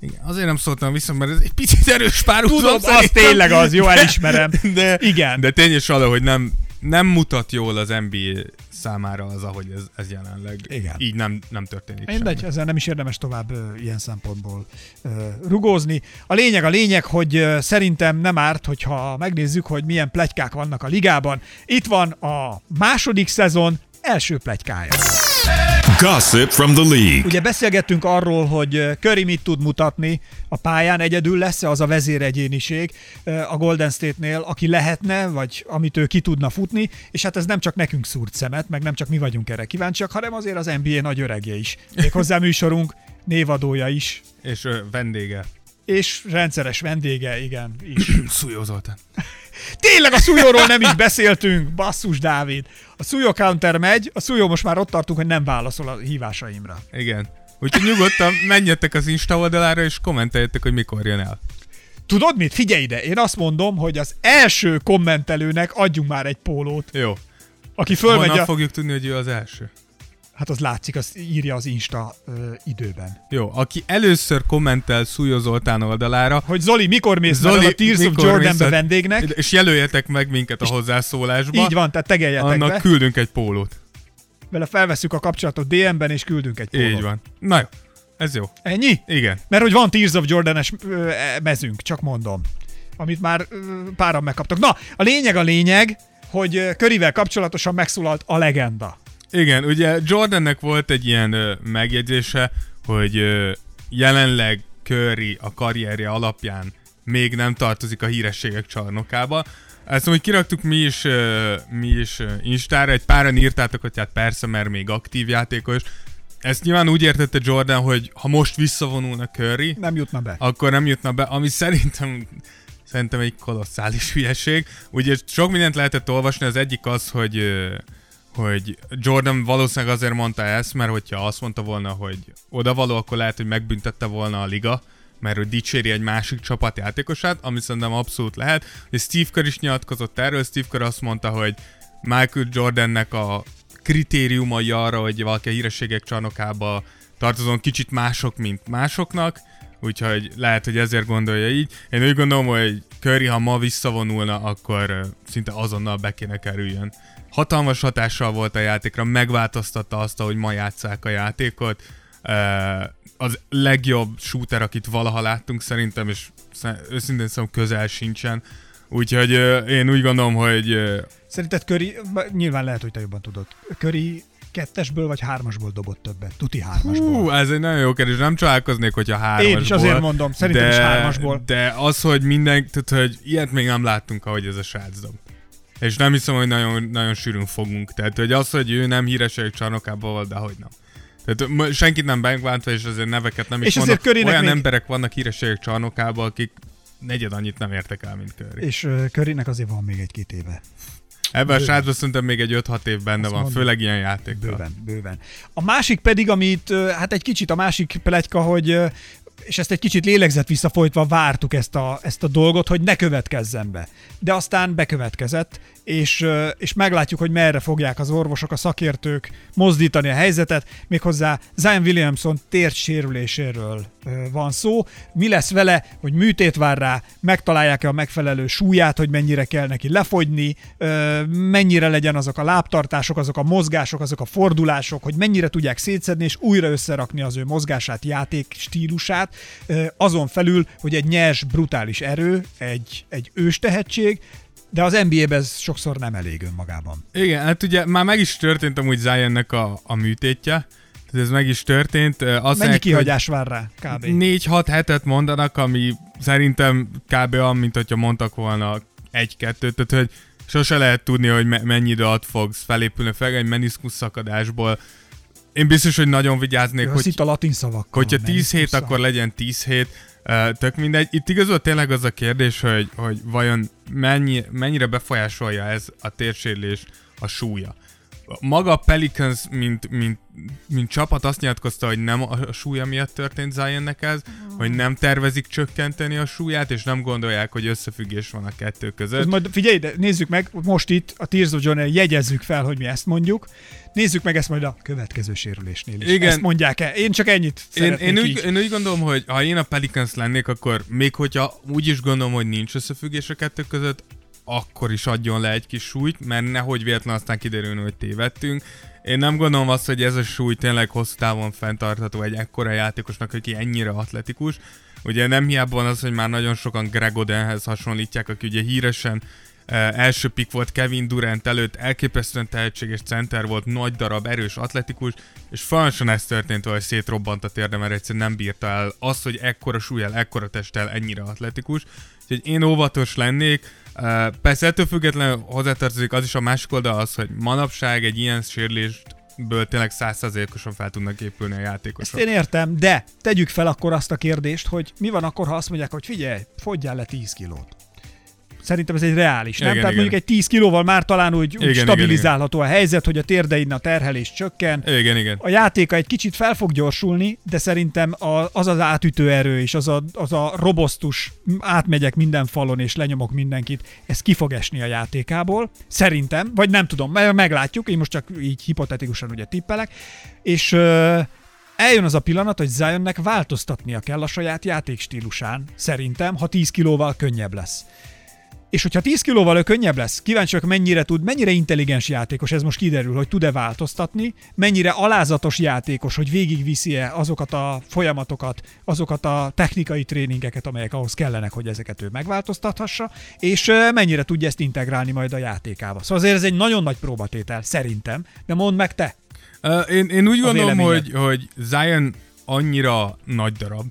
igen. Azért nem szóltam vissza, mert ez egy picit erős párhuzam. Tudom, az tényleg az, jó, elismerem. De, Igen. de tény is valahogy nem, nem mutat jól az NBA számára az, ahogy ez, ez jelenleg. Igen. Így nem, nem történik Mindegy, semmi. ezzel nem is érdemes tovább ö, ilyen szempontból ö, rugózni. A lényeg a lényeg, hogy ö, szerintem nem árt, hogyha megnézzük, hogy milyen plegykák vannak a ligában. Itt van a második szezon első pletykája. Gossip from the league. Ugye beszélgettünk arról, hogy ö, Curry mit tud mutatni a pályán, egyedül lesz-e az a vezéregyéniség ö, a Golden State-nél, aki lehetne, vagy amit ő ki tudna futni, és hát ez nem csak nekünk szúrt szemet, meg nem csak mi vagyunk erre kíváncsiak, hanem azért az NBA nagy öregje is. Méghozzá műsorunk névadója is, És ö, vendége. És rendszeres vendége, igen, is. Szújó Zoltán. Tényleg a Szújóról nem is beszéltünk, basszus Dávid. A Szújó counter megy, a Szújó most már ott tartunk, hogy nem válaszol a hívásaimra. Igen. Úgyhogy nyugodtan menjetek az Insta oldalára, és kommenteljetek, hogy mikor jön el. Tudod mit? Figyelj ide, én azt mondom, hogy az első kommentelőnek adjunk már egy pólót, Jó. aki fölmegy Honnan a... fogjuk tudni, hogy ő az első? Hát az látszik, azt írja az Insta ö, időben. Jó, aki először kommentel Szújó Zoltán oldalára, Hogy Zoli, mikor mész Zoli, a Tears of Jordanbe vendégnek? és jelöljetek meg minket a hozzászólásba, Így van, tehát tegeljetek annak be, küldünk egy pólót. vele felveszük a kapcsolatot DM-ben, és küldünk egy pólót. Így van. Na jó, ez jó. Ennyi? Igen. Mert hogy van Tears of Jordan-es ö, e, mezünk, csak mondom. Amit már ö, páran megkaptak. Na, a lényeg a lényeg, hogy Körivel kapcsolatosan megszólalt a legenda. Igen, ugye Jordannek volt egy ilyen ö, megjegyzése, hogy ö, jelenleg Curry a karrierje alapján még nem tartozik a hírességek csarnokába. Ezt úgy kiraktuk mi is, ö, mi is ö, Instára, egy páran írtátok, hogy hát persze, mert még aktív játékos. Ezt nyilván úgy értette Jordan, hogy ha most visszavonulna Curry, Nem jutna be. akkor nem jutna be, ami szerintem szerintem egy kolosszális hülyeség. Ugye sok mindent lehetett olvasni, az egyik az, hogy ö, hogy Jordan valószínűleg azért mondta ezt, mert hogyha azt mondta volna, hogy odavaló, akkor lehet, hogy megbüntette volna a liga, mert hogy dicséri egy másik csapat játékosát, ami szerintem abszolút lehet. És Steve Kerr is nyilatkozott erről, Steve Kerr azt mondta, hogy Michael Jordannek a kritériumai arra, hogy valaki a hírességek csarnokába tartozon kicsit mások, mint másoknak, úgyhogy lehet, hogy ezért gondolja így. Én úgy gondolom, hogy Curry, ha ma visszavonulna, akkor szinte azonnal be kéne kerüljön. Hatalmas hatással volt a játékra, megváltoztatta azt, ahogy ma játszák a játékot. Az legjobb shooter, akit valaha láttunk szerintem, és őszintén szóval közel sincsen. Úgyhogy én úgy gondolom, hogy Szerinted Köri, nyilván lehet, hogy te jobban tudod. Köri kettesből vagy hármasból dobott többet? Tuti hármasból. Hú, ez egy nagyon jó kérdés. Nem csodálkoznék, hogyha hármasból. Én is azért mondom, szerintem de, is hármasból. De az, hogy minden, tehát, hogy ilyet még nem láttunk, ahogy ez a srác dob. És nem hiszem, hogy nagyon, nagyon sűrűn fogunk. Tehát, hogy az, hogy ő nem híreség csarnokában volt, de hogy nem. Tehát senkit nem megvántva, és azért neveket nem is És mondok. Olyan még- emberek vannak hírességek csarnokában, akik negyed annyit nem értek el, mint Curry. És Körinek azért van még egy-két éve. Ebben a srácban szerintem még egy 5-6 év benne Azt van, mondom. főleg ilyen játékkal. Bőven, bőven. A másik pedig, amit, hát egy kicsit a másik plegyka, hogy és ezt egy kicsit lélegzett visszafolytva vártuk ezt a, ezt a dolgot, hogy ne következzen be. De aztán bekövetkezett, és, és meglátjuk, hogy merre fogják az orvosok, a szakértők mozdítani a helyzetet, méghozzá Zion Williamson tért sérüléséről ö, van szó. Mi lesz vele, hogy műtét vár rá, megtalálják-e a megfelelő súlyát, hogy mennyire kell neki lefogyni, mennyire legyen azok a lábtartások, azok a mozgások, azok a fordulások, hogy mennyire tudják szétszedni és újra összerakni az ő mozgását, játék stílusát, azon felül, hogy egy nyers, brutális erő, egy, egy ős tehetség, de az NBA-ben ez sokszor nem elég önmagában. Igen, hát ugye már meg is történt amúgy Zionnek a, a műtétje, ez meg is történt. Azt Mennyi kihagyás vár rá, kb. hogy 4-6 hetet mondanak, ami szerintem kb. olyan, mint hogyha mondtak volna egy-kettőt, tehát hogy sose lehet tudni, hogy me- mennyi idő alatt fogsz felépülni, fel egy meniszkusz szakadásból. Én biztos, hogy nagyon vigyáznék, Hogy hogy itt a latin szavakkal. Hogyha menj 10 hét, akkor legyen 10 hét. Tök mindegy. Itt igazából tényleg az a kérdés, hogy, hogy vajon mennyi, mennyire befolyásolja ez a térsérülés a súlya. Maga a Pelicans, mint, mint, mint csapat azt nyilatkozta, hogy nem a súlya miatt történt Zionnek ez, hogy nem tervezik csökkenteni a súlyát, és nem gondolják, hogy összefüggés van a kettő Ez között. majd figyelj, de nézzük meg, most itt a Tears of Johnny jegyezzük fel, hogy mi ezt mondjuk. Nézzük meg ezt majd a következő sérülésnél is. Igen. Ezt mondják-e? Én csak ennyit Én, én, úgy, így. én úgy gondolom, hogy ha én a Pelicans lennék, akkor még hogyha úgy is gondolom, hogy nincs összefüggés a kettő között, akkor is adjon le egy kis súlyt, mert nehogy véletlen aztán kiderülni, hogy tévedtünk. Én nem gondolom azt, hogy ez a súly tényleg hosszú távon fenntartható egy ekkora játékosnak, aki ennyire atletikus. Ugye nem hiába van az, hogy már nagyon sokan Greg Odenhez hasonlítják, aki ugye híresen első pick volt Kevin Durant előtt, elképesztően tehetséges center volt, nagy darab, erős, atletikus, és folyamatosan ez történt, hogy szétrobbant a térde, mert egyszerűen nem bírta el azt, hogy ekkora súlyjal, ekkora testtel ennyire atletikus. Úgyhogy én óvatos lennék. Uh, persze ettől függetlenül hozzátartozik az is a másik oldal az, hogy manapság egy ilyen sérülésből tényleg százszerzékosan fel tudnak épülni a Ezt játékosok. én értem, de tegyük fel akkor azt a kérdést, hogy mi van akkor, ha azt mondják, hogy figyelj, fogyjál le 10 kilót. Szerintem ez egy reális, nem? Igen, Tehát igen. mondjuk egy 10 kilóval már talán úgy, úgy Igen, igen, stabilizálható a helyzet, hogy a térdein a terhelés csökken, Igen, igen. a játéka egy kicsit fel fog gyorsulni, de szerintem a, az az átütő erő és az a, az a robosztus átmegyek minden falon és lenyomok mindenkit, ez ki fog esni a játékából. Szerintem, vagy nem tudom, meg- meglátjuk, én most csak így hipotetikusan ugye tippelek, és ö, eljön az a pillanat, hogy Zionnek változtatnia kell a saját játékstílusán, szerintem, ha 10 kilóval könnyebb lesz. És hogyha 10 kilóval könnyebb lesz, kíváncsiak mennyire tud, mennyire intelligens játékos, ez most kiderül, hogy tud-e változtatni, mennyire alázatos játékos, hogy végigviszi-e azokat a folyamatokat, azokat a technikai tréningeket, amelyek ahhoz kellenek, hogy ezeket ő megváltoztathassa, és mennyire tudja ezt integrálni majd a játékába. Szóval azért ez egy nagyon nagy próbatétel, szerintem, de mondd meg te. Uh, én, én úgy gondolom, hogy, hogy Zion annyira nagy darab,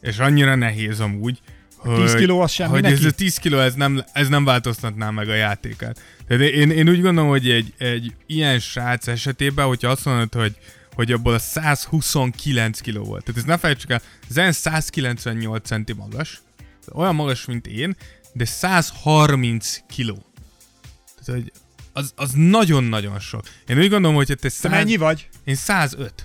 és annyira nehéz amúgy, hogy, 10 kiló az semmi hogy neki? ez a 10 kiló, ez nem, ez nem változtatná meg a játékát. Tehát én, én úgy gondolom, hogy egy, egy ilyen srác esetében, hogyha azt mondod, hogy, hogy abból a 129 kiló volt. Tehát ezt ne felejtsük el, Zen 198 centi magas, olyan magas, mint én, de 130 kiló. Tehát, hogy az, az nagyon-nagyon sok. Én úgy gondolom, hogy te Te 100, mennyi vagy? én 105.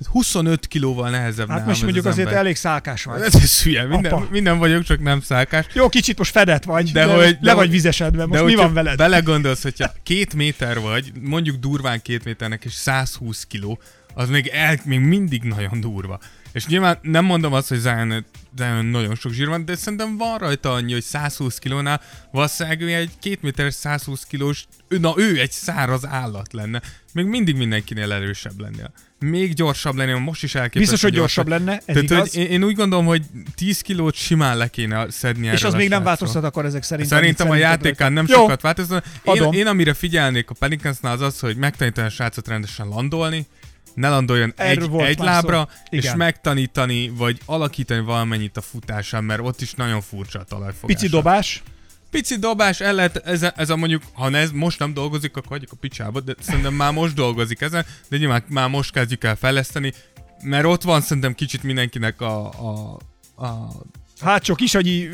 Tehát 25 kilóval nehezebb Hát most mondjuk az azért ember. elég szálkás vagy. Ez, ez hülye, minden, Apa. minden vagyok, csak nem szálkás. Jó, kicsit most fedett vagy, De de, hogy- le de vagy vizesedve. Most De mi van veled? belegondolsz, hogyha két méter vagy, mondjuk durván két méternek és 120 kiló, az még, el, még mindig nagyon durva. És nyilván nem mondom azt, hogy Zion, Zion nagyon sok zsír van, de szerintem van rajta annyi, hogy 120 kilónál valószínűleg egy két méteres 120 kilós, na ő egy száraz állat lenne. Még mindig mindenkinél erősebb lennél. Még gyorsabb lennél, most is elképesztő. Biztos, hogy gyorsabb lenne, ez Tehát, igaz. hogy én, én, úgy gondolom, hogy 10 kilót simán le kéne szedni És erről az még nem változtat akkor ezek szerint. Szerintem a játékán nem Jó, sokat változna. Én, adom. én amire figyelnék a Pelicansnál az az, hogy megtanítani a srácot rendesen landolni, ne landoljon Erről egy, egy lábra, szó. és Igen. megtanítani, vagy alakítani valamennyit a futásán, mert ott is nagyon furcsa a talajfogása. Pici dobás. Pici dobás, el lehet, ez, a- ez a mondjuk, ha ez most nem dolgozik, akkor hagyjuk a picsába, de szerintem már most dolgozik ezen, de nyilván már most kezdjük el fejleszteni, mert ott van szerintem kicsit mindenkinek a, a, a Hátsó kisagyi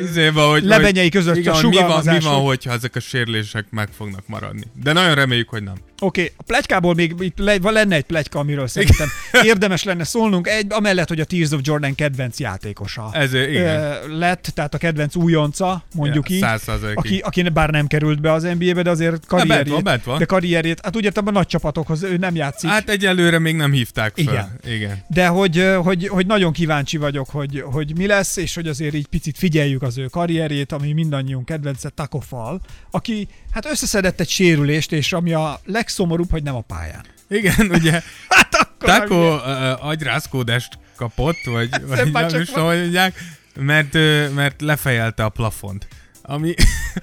izébe, hogy, lebenyei között igen, a mi van, mi van, hogy- hogyha ezek a sérülések meg fognak maradni. De nagyon reméljük, hogy nem. Oké, okay, a plegykából még itt le, lenne egy plegyka, amiről szerintem érdemes lenne szólnunk, egy, amellett, hogy a Tears of Jordan kedvenc játékosa Ez, igen. lett, tehát a kedvenc újonca, mondjuk Ja, így, 100%-ig. aki, aki bár nem került be az NBA-be, de azért karrierjét, bent van, bent van. de karrierjét, hát úgy értem a nagy csapatokhoz ő nem játszik. Hát egyelőre még nem hívták fel. Igen. Igen. De hogy, hogy, hogy nagyon kíváncsi vagyok, hogy, hogy mi lesz, és hogy azért így picit figyeljük az ő karrierjét, ami mindannyiunk kedvence Taco Fall, aki hát összeszedett egy sérülést, és ami a legszomorúbb, hogy nem a pályán. Igen, ugye Hát akkor Taco uh, agyrázkódást kapott, vagy, vagy már nem is tudom, hogy mondják, mert, mert lefejelte a plafont. Ami,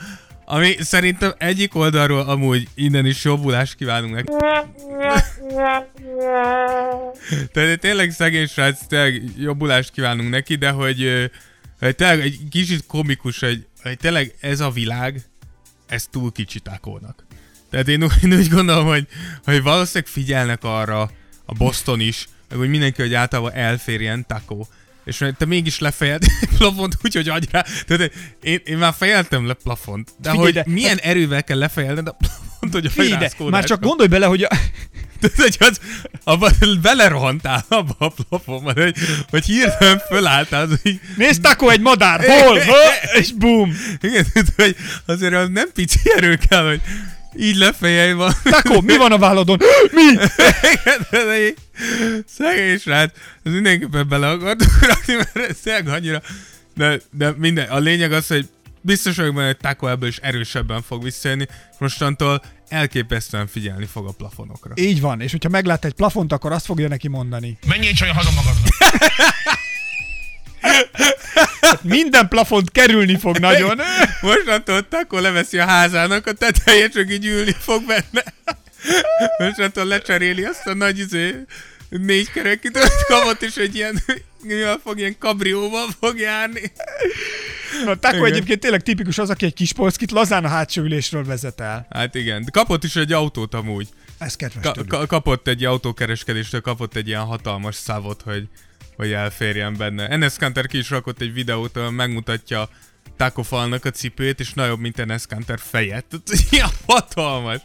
ami szerintem egyik oldalról amúgy innen is jobbulást kívánunk neki. Tehát tényleg szegény srác, tényleg jobbulást kívánunk neki, de hogy, hogy tényleg egy kicsit komikus, hogy, hogy tényleg ez a világ, ez túl kicsi Takónak. Tehát én, úgy- én úgy gondolom, hogy, hogy valószínűleg figyelnek arra a Boston is, meg hogy mindenki, hogy általában elférjen Taco. És te mégis lefejed plafont úgy, hogy agyra. Tehát én, én már fejeltem le plafont. De Figyelj, hogy de- milyen erővel kell lefejelned a plafont, hogy a agyrászkódás már csak gondolj bele, hogy a, hogy az, abba belerohantál abba a plafonba, hogy, hogy hirtelen fölálltál, az így, nézd, Taco egy madár, hol, ha, és boom. igen, hogy azért az nem pici erő kell, hogy így lefejelj van. Taco, mi van a válladon? Mi? Igen, de így Szegény srác, ez mindenképpen bele akartuk rakni, mert ez annyira... De, de minden, a lényeg az, hogy biztos vagyok benne, hogy Taco ebből is erősebben fog visszajönni, mostantól elképesztően figyelni fog a plafonokra. Így van, és hogyha meglát egy plafont, akkor azt fogja neki mondani. Menjél csak haza magadnak. Minden plafont kerülni fog nagyon. Mostantól Taco leveszi a házának a tetejét, csak így ülni fog benne. Mostantól lecseréli azt a nagy izé, négy kerekítőt kapott, és egy ilyen, mivel fog, ilyen kabrióval fog járni. Na, Taco Igen. egyébként tényleg tipikus az, aki egy kis polszkit lazán a hátsó ülésről vezet el. Hát igen, de kapott is egy autót amúgy. Ez kedves Ka- ka- kapott egy autókereskedéstől, kapott egy ilyen hatalmas szávot, hogy, hogy elférjen benne. Enes Kanter ki is rakott egy videót, ahol megmutatja Taco Falnak a cipőt, és nagyobb, mint Enes Kanter. Tehát Ilyen hatalmas.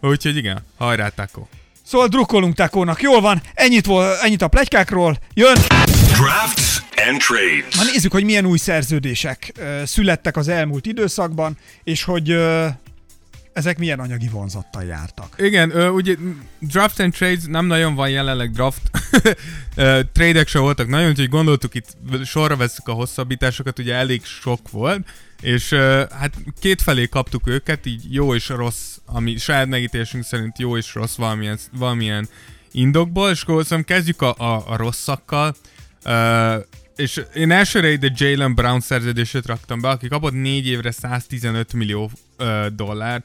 Úgyhogy igen, hajrá Taco. Szóval drukkolunk Takónak. Jól van, ennyit, vol, ennyit a plegykákról. Jön, Drafts and trades. Na nézzük, hogy milyen új szerződések ö, születtek az elmúlt időszakban, és hogy ö, ezek milyen anyagi vonzattal jártak. Igen, ö, ugye draft and trades nem nagyon van jelenleg draft. Ö, Trade-ek se voltak nagyon, úgyhogy gondoltuk itt sorra veszük a hosszabbításokat, ugye elég sok volt, és ö, hát két felé kaptuk őket, így jó és rossz, ami saját megítélésünk szerint jó és rossz valamilyen, valamilyen indokból, és akkor szerintem kezdjük a, a, a rosszakkal. És én elsőre ide Jalen Brown szerződését raktam be, aki kapott négy évre 115 millió ö, dollár,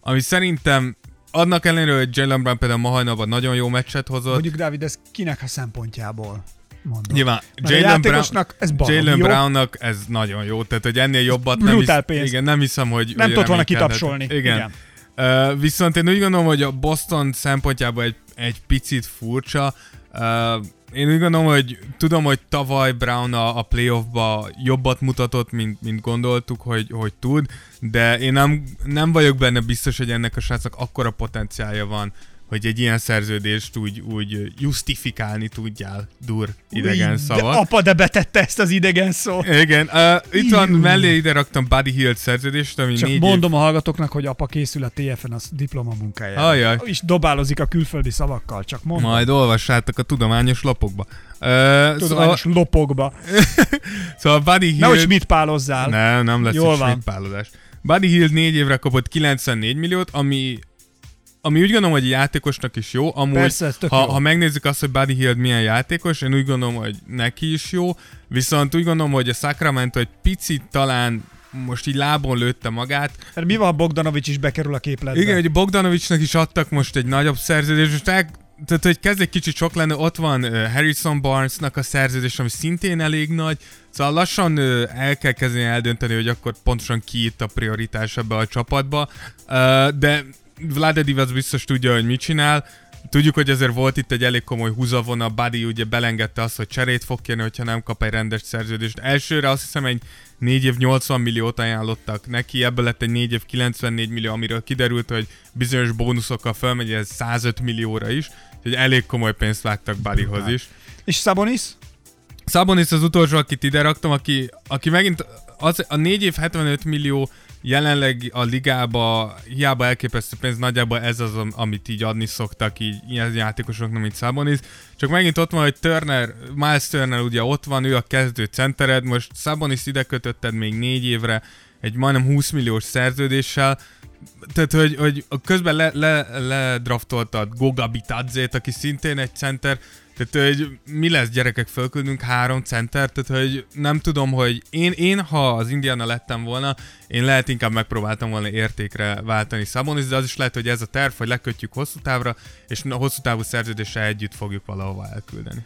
ami szerintem annak ellenére, hogy Jalen Brown például ma hajnalban nagyon jó meccset hozott. Mondjuk, Dávid, ez kinek a szempontjából mondom? Nyilván Jalen, Brown, ez Jalen. Brownnak ez nagyon jó, tehát hogy ennél jobbat nem, hisz, pénz. igen, nem hiszem, hogy Nem tudott volna kitapsolni. Igen. Igen. Uh, viszont én úgy gondolom, hogy a Boston szempontjából egy, egy picit furcsa. Uh, én úgy gondolom, hogy tudom, hogy tavaly Brown a, a playoffba jobbat mutatott, mint, mint gondoltuk, hogy, hogy tud, de én nem, nem vagyok benne biztos, hogy ennek a srácnak akkora potenciálja van, hogy egy ilyen szerződést úgy, úgy justifikálni tudjál, dur idegen szava. De apa, de betette ezt az idegen szót. Igen, uh, itt van, mellé ide raktam Buddy Hield szerződést, ami Csak négy mondom a hallgatóknak, hogy apa készül a TFN a diplomamunkájára. Ajaj. És dobálozik a külföldi szavakkal, csak év. mondom. Majd olvassátok a tudományos lapokba. Uh, Tudományos szóval, lopokba. szóval Buddy Hield... Nehogy mit pálozzál. Nem, nem lesz Jól van. Buddy Hield négy évre kapott 94 milliót, ami ami úgy gondolom, hogy játékosnak is jó. Amúgy, Persze, ha, jó. ha megnézzük azt, hogy Buddy Hield milyen játékos, én úgy gondolom, hogy neki is jó, viszont úgy gondolom, hogy a Sacramento egy picit talán most így lábon lőtte magát, Mert mi van, ha Bogdanovics is bekerül a képletbe? Igen, hogy Bogdanovicsnak is adtak most egy nagyobb szerződést, most el, tehát, hogy kezd egy kicsit sok lenne, ott van Harrison Barnesnak a szerződés, ami szintén elég nagy, szóval lassan el kell kezdeni eldönteni, hogy akkor pontosan ki itt a prioritás ebbe a csapatba, de Vlade Divac biztos tudja, hogy mit csinál, tudjuk, hogy ezért volt itt egy elég komoly húzavona, Buddy ugye belengedte azt, hogy cserét fog kérni, hogyha nem kap egy rendes szerződést. Elsőre azt hiszem egy 4 év 80 milliót ajánlottak neki, ebből lett egy 4 év 94 millió, amiről kiderült, hogy bizonyos bónuszokkal felmegy ez 105 millióra is, hogy elég komoly pénzt vágtak Buddyhoz is. És Sabonis? Sabonis az utolsó, akit ide raktam, aki, aki megint az, a 4 év 75 millió jelenleg a ligába hiába elképesztő pénz, nagyjából ez az, amit így adni szoktak így ilyen játékosoknak, mint Sabonis. Csak megint ott van, hogy Turner, Miles Turner ugye ott van, ő a kezdő centered, most Sabonis ide kötötted még négy évre, egy majdnem 20 milliós szerződéssel, tehát, hogy, hogy közben le, le, ledraftoltad Goga Bitadzét, aki szintén egy center, tehát, hogy mi lesz gyerekek, fölküldünk három center, tehát, hogy nem tudom, hogy én, én ha az Indiana lettem volna, én lehet inkább megpróbáltam volna értékre váltani Szabonis, de az is lehet, hogy ez a terv, hogy lekötjük hosszú távra, és a hosszú távú szerződéssel együtt fogjuk valahova elküldeni.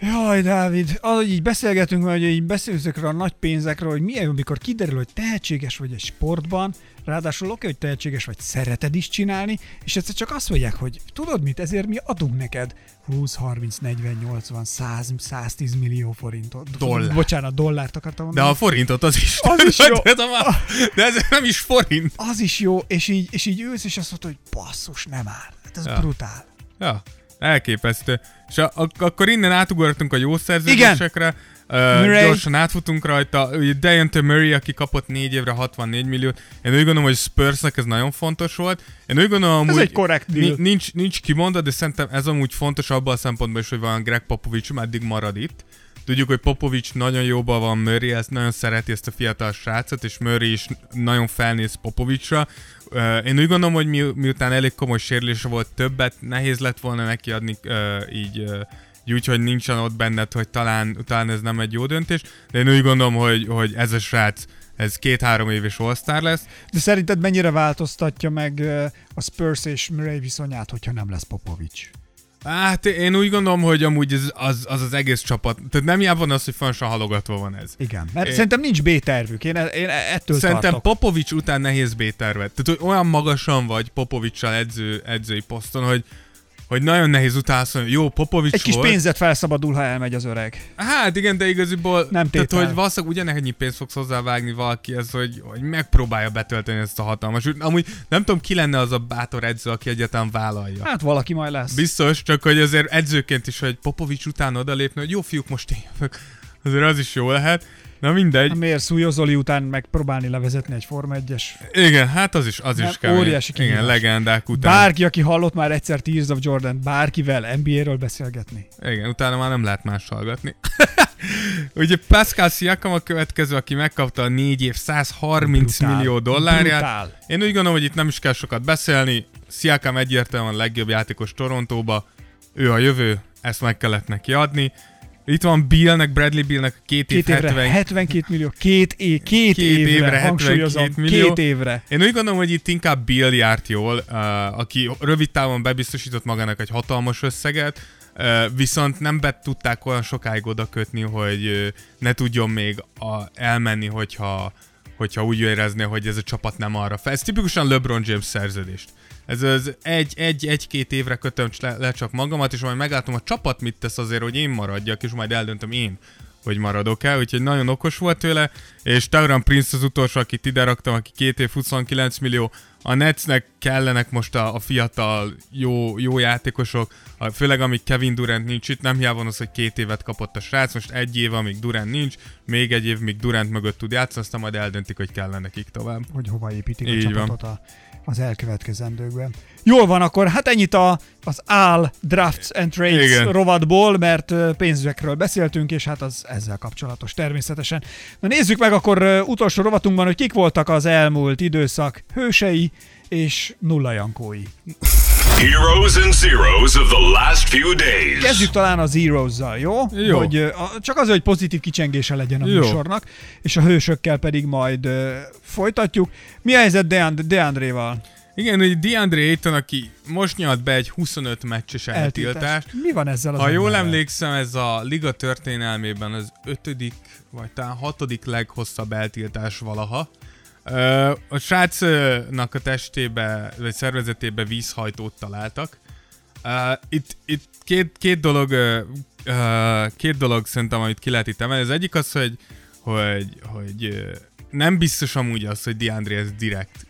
Jaj, Dávid, az, így beszélgetünk, hogy így beszélünk a nagy pénzekről, hogy milyen, amikor kiderül, hogy tehetséges vagy egy sportban, ráadásul oké, hogy tehetséges vagy, szereted is csinálni, és egyszer csak azt mondják, hogy tudod mit, ezért mi adunk neked 20, 30, 40, 80, 100, 110 millió forintot. Dollár. Bocsánat, dollárt akartam mondani. De a forintot az is. Az is jó. De ez nem is forint. Az is jó, és így, és így ülsz, és azt mondod, hogy basszus, nem áll. Hát ez ja. brutál. Ja, elképesztő. És a, a, akkor innen átugortunk a jó szerződésekre. Igen Uh, gyorsan átfutunk rajta. Deontay Murray, aki kapott 4 évre 64 milliót. Én úgy gondolom, hogy Spursnek ez nagyon fontos volt. Én úgy gondolom, ez egy korrekt deal. Nincs, nincs kimondva, de szerintem ez amúgy fontos abban a szempontból is, hogy van Greg Popovich, meddig marad itt. Tudjuk, hogy Popovics nagyon jóban van Murray, ezt nagyon szereti ezt a fiatal srácot, és Murray is nagyon felnéz Popovicsra. Én úgy gondolom, hogy mi, miután elég komoly sérülése volt többet, nehéz lett volna neki adni így uh, úgy, hogy nincsen ott benned, hogy talán, talán ez nem egy jó döntés, de én úgy gondolom, hogy, hogy ez a srác ez két-három éves all lesz. De szerinted mennyire változtatja meg a Spurs és Murray viszonyát, hogyha nem lesz Popovics? Hát én úgy gondolom, hogy amúgy ez, az, az az egész csapat, tehát nem jár van az, hogy fontosan halogatva van ez. Igen, mert én, szerintem nincs B-tervük, én, én ettől Szerintem tartok. Popovics után nehéz B-tervet. Tehát hogy olyan magasan vagy Popovicsal edző, edzői poszton, hogy hogy nagyon nehéz hogy jó, Popovics Egy kis volt. pénzet felszabadul, ha elmegy az öreg. Hát igen, de igaziból, nem tétel. tehát hogy valószínűleg ugyanennyi pénzt fogsz hozzávágni valaki, ez, hogy, hogy megpróbálja betölteni ezt a hatalmas. Amúgy nem tudom, ki lenne az a bátor edző, aki egyáltalán vállalja. Hát valaki majd lesz. Biztos, csak hogy azért edzőként is, hogy Popovics után odalépni, hogy jó fiúk, most én Azért az is jó lehet. Na mindegy. Hát miért Szújozoli után megpróbálni levezetni egy Forma 1-es? Igen, hát az is, az is kemény. Óriási kihívás. Igen, legendák után. Bárki, aki hallott már egyszer Tears of Jordan, bárkivel NBA-ről beszélgetni. Igen, utána már nem lehet más hallgatni. Ugye Pascal Siakam a következő, aki megkapta a 4 év 130 Brutál. millió dollárját. Brutál. Én úgy gondolom, hogy itt nem is kell sokat beszélni. Siakam egyértelműen a legjobb játékos Torontóba. Ő a jövő, ezt meg kellett neki adni. Itt van Billnek, Bradley Billnek két, két év évre 70... 72 millió, két, é, két, két évre, évre hangsúlyozom, millió. két évre. Én úgy gondolom, hogy itt inkább Bill járt jól, uh, aki rövid távon bebiztosított magának egy hatalmas összeget, uh, viszont nem be tudták olyan sokáig oda kötni, hogy uh, ne tudjon még a, elmenni, hogyha, hogyha úgy érezné, hogy ez a csapat nem arra fel. Ez tipikusan LeBron James szerződést ez az egy, egy, egy-két évre kötöm le, le csak magamat, és majd meglátom a csapat mit tesz azért, hogy én maradjak, és majd eldöntöm én, hogy maradok-e, úgyhogy nagyon okos volt tőle, és Tauran Prince az utolsó, akit ide raktam, aki két év 29 millió, a Netsnek kellenek most a, a fiatal, jó, jó játékosok, a, főleg amíg Kevin Durant nincs itt, nem hiába van az, hogy két évet kapott a srác, most egy év, amíg Durant nincs, még egy év, míg Durant mögött tud játszani, aztán majd eldöntik, hogy kellene nekik tovább. Hogy hova építik Így a csapatot a az elkövetkezendőkben. Jól van, akkor hát ennyit a, az AL Drafts and Trades Igen. rovatból, mert pénzekről beszéltünk, és hát az ezzel kapcsolatos természetesen. Na nézzük meg akkor utolsó rovatunkban, hogy kik voltak az elmúlt időszak hősei és nullajankói. Heroes and Zeros of the last few days. Kezdjük talán a Zeros-zal, jó? jó. Hogy, a, csak az, hogy pozitív kicsengése legyen a jó. műsornak, és a hősökkel pedig majd uh, folytatjuk. Mi a helyzet Deand- Deandréval? Igen, hogy DeAndre Ayton, aki most nyalt be egy 25 meccses eltiltást. Mi van ezzel az Ha jól emlékszem, ez a liga történelmében az ötödik, vagy talán hatodik leghosszabb eltiltás valaha. A srácnak a testébe, vagy szervezetébe vízhajtót találtak, itt, itt két, két dolog két dolog szerintem, amit ki lehet itt emelni. Az egyik az, hogy, hogy, hogy nem biztos amúgy az, hogy DeAndre ez direkt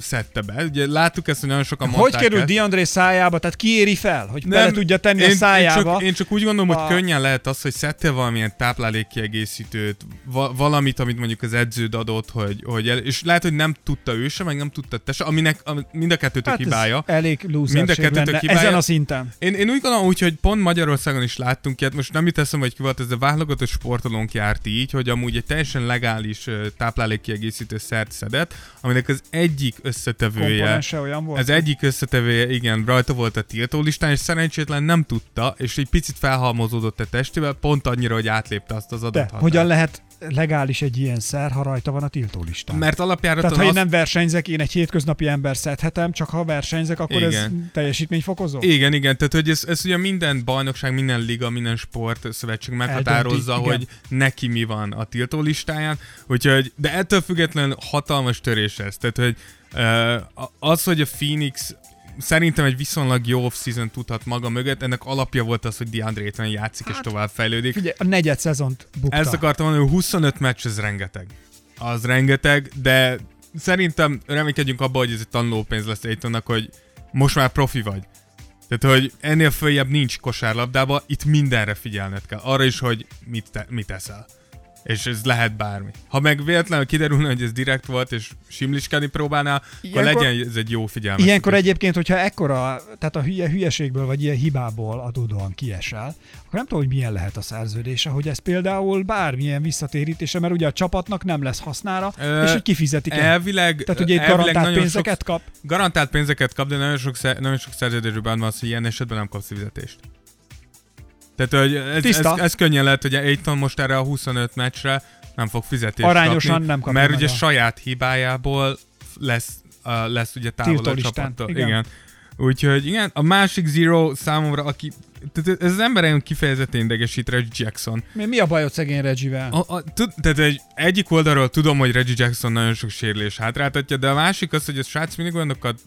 szedte be. Ugye láttuk ezt, hogy nagyon sokan Hogy mondták kerül ezt. DeAndre szájába? Tehát ki éri fel, hogy bele tudja tenni a szájába? Én csak, én csak úgy gondolom, hogy A- könnyen lehet az, hogy szedtél valamilyen táplálékkiegészítőt, va- valamit, amit mondjuk az edződ adott, hogy, hogy el, és lehet, hogy nem tudta ő sem, meg nem tudta te sem, aminek ami, mind a kettőtök Hát hibája. elég Mind a kettőtök lenne hibája. ezen a szinten. Én, én úgy gondolom úgy, hogy pont Magyarországon is láttunk ilyet, most nem jut eszembe, hogy ki volt ez a válogatott sportolónk járt így, hogy amúgy egy teljesen legális táplálékkiegészítő szert szedett, aminek az egyik összetevője, Komponense olyan volt. az egyik összetevője, igen, rajta volt a tiltó listán, és szerencsétlen nem tudta, és egy picit felhalmozódott a testével, pont annyira, hogy átlépte azt az határt. hogyan lehet legális egy ilyen szer, ha rajta van a tiltólistán? Mert alapjáraton Tehát ha én nem versenyzek, én egy hétköznapi ember szedhetem, csak ha versenyzek, akkor ez Igen. teljesítményfokozó? Igen, igen, tehát hogy ez, ez ugye minden bajnokság, minden liga, minden sport szövetség meghatározza, Eldönti, hogy neki mi van a tiltó listáján, úgyhogy, de ettől függetlenül hatalmas törés ez, tehát hogy az, hogy a Phoenix szerintem egy viszonylag jó off-season tudhat maga mögött, ennek alapja volt az, hogy DeAndre Ayton játszik és Hát, tovább fejlődik. Figyelj, a negyed szezont bukta. Ezt akartam mondani, hogy 25 meccs, ez rengeteg. Az rengeteg, de szerintem reménykedjünk abba, hogy ez egy tanulópénz lesz Aitonnak, hogy most már profi vagy. Tehát, hogy ennél följebb nincs kosárlabdába, itt mindenre figyelned kell. Arra is, hogy mit, te, mit eszel. És ez lehet bármi. Ha meg véletlenül kiderülne, hogy ez direkt volt, és simliskálni próbálnál, akkor Ilyenkor- legyen ez egy jó figyelmeztetés. Ilyenkor egyébként, hogyha ekkora, tehát a hülye, hülyeségből vagy ilyen hibából adódóan kiesel, akkor nem tudom, hogy milyen lehet a szerződése, hogy ez például bármilyen visszatérítése, mert ugye a csapatnak nem lesz hasznára, Ö, és hogy kifizetik el. Elvileg, Tehát ugye itt garantált pénzeket sok, kap. Garantált pénzeket kap, de nagyon sok, nagyon sok szerződésben van az, hogy ilyen esetben nem kapsz fizetést. Tehát, hogy ez, ez, Tiszta. ez, könnyen lehet, hogy Aiton most erre a 25 meccsre nem fog fizetést Arányosan kapni, nem kapja Mert ugye a- saját hibájából lesz, uh, lesz ugye távol a csapattól. igen. Igen. Úgyhogy igen, a másik Zero számomra, aki tehát ez az emberem kifejezetten idegesít, Reggie Jackson. Mi, mi a bajod szegény Reggie-vel? A, a, tud, tehát egy, egyik oldalról tudom, hogy Reggie Jackson nagyon sok sérülés hátráltatja, de a másik az, hogy a srác mindig olyanokat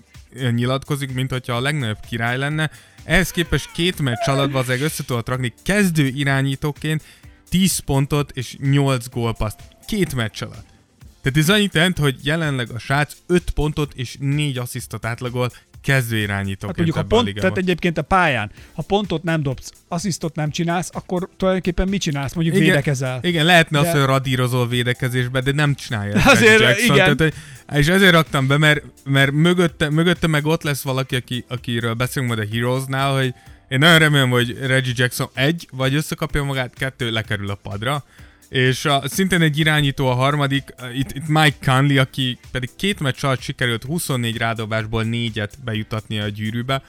nyilatkozik, mint hogyha a legnagyobb király lenne. Ehhez képest két meccs alatt azért össze tudott rakni kezdő irányítóként 10 pontot és 8 gólpaszt. Két meccs alatt. Tehát ez annyit jelent, hogy jelenleg a srác 5 pontot és 4 asszisztot átlagol kezdő irányítóként Hát mondjuk, a pont, ligában. tehát egyébként a pályán, ha pontot nem dobsz, asszisztot nem csinálsz, akkor tulajdonképpen mit csinálsz? Mondjuk Igen. védekezel. Igen, lehetne De- az, hogy radírozol védekezésbe, de nem csinálja. Azért, Jackson. igen. Tehát, és ezért raktam be, mert, mert mögötte, mögötte meg ott lesz valaki, aki, akiről beszélünk majd a Heroesnál, hogy én nagyon remélem, hogy Reggie Jackson egy, vagy összekapja magát, kettő lekerül a padra. És a, szintén egy irányító a harmadik, itt, itt Mike Conley, aki pedig két meccs alatt sikerült 24 rádobásból négyet bejutatni a gyűrűbe,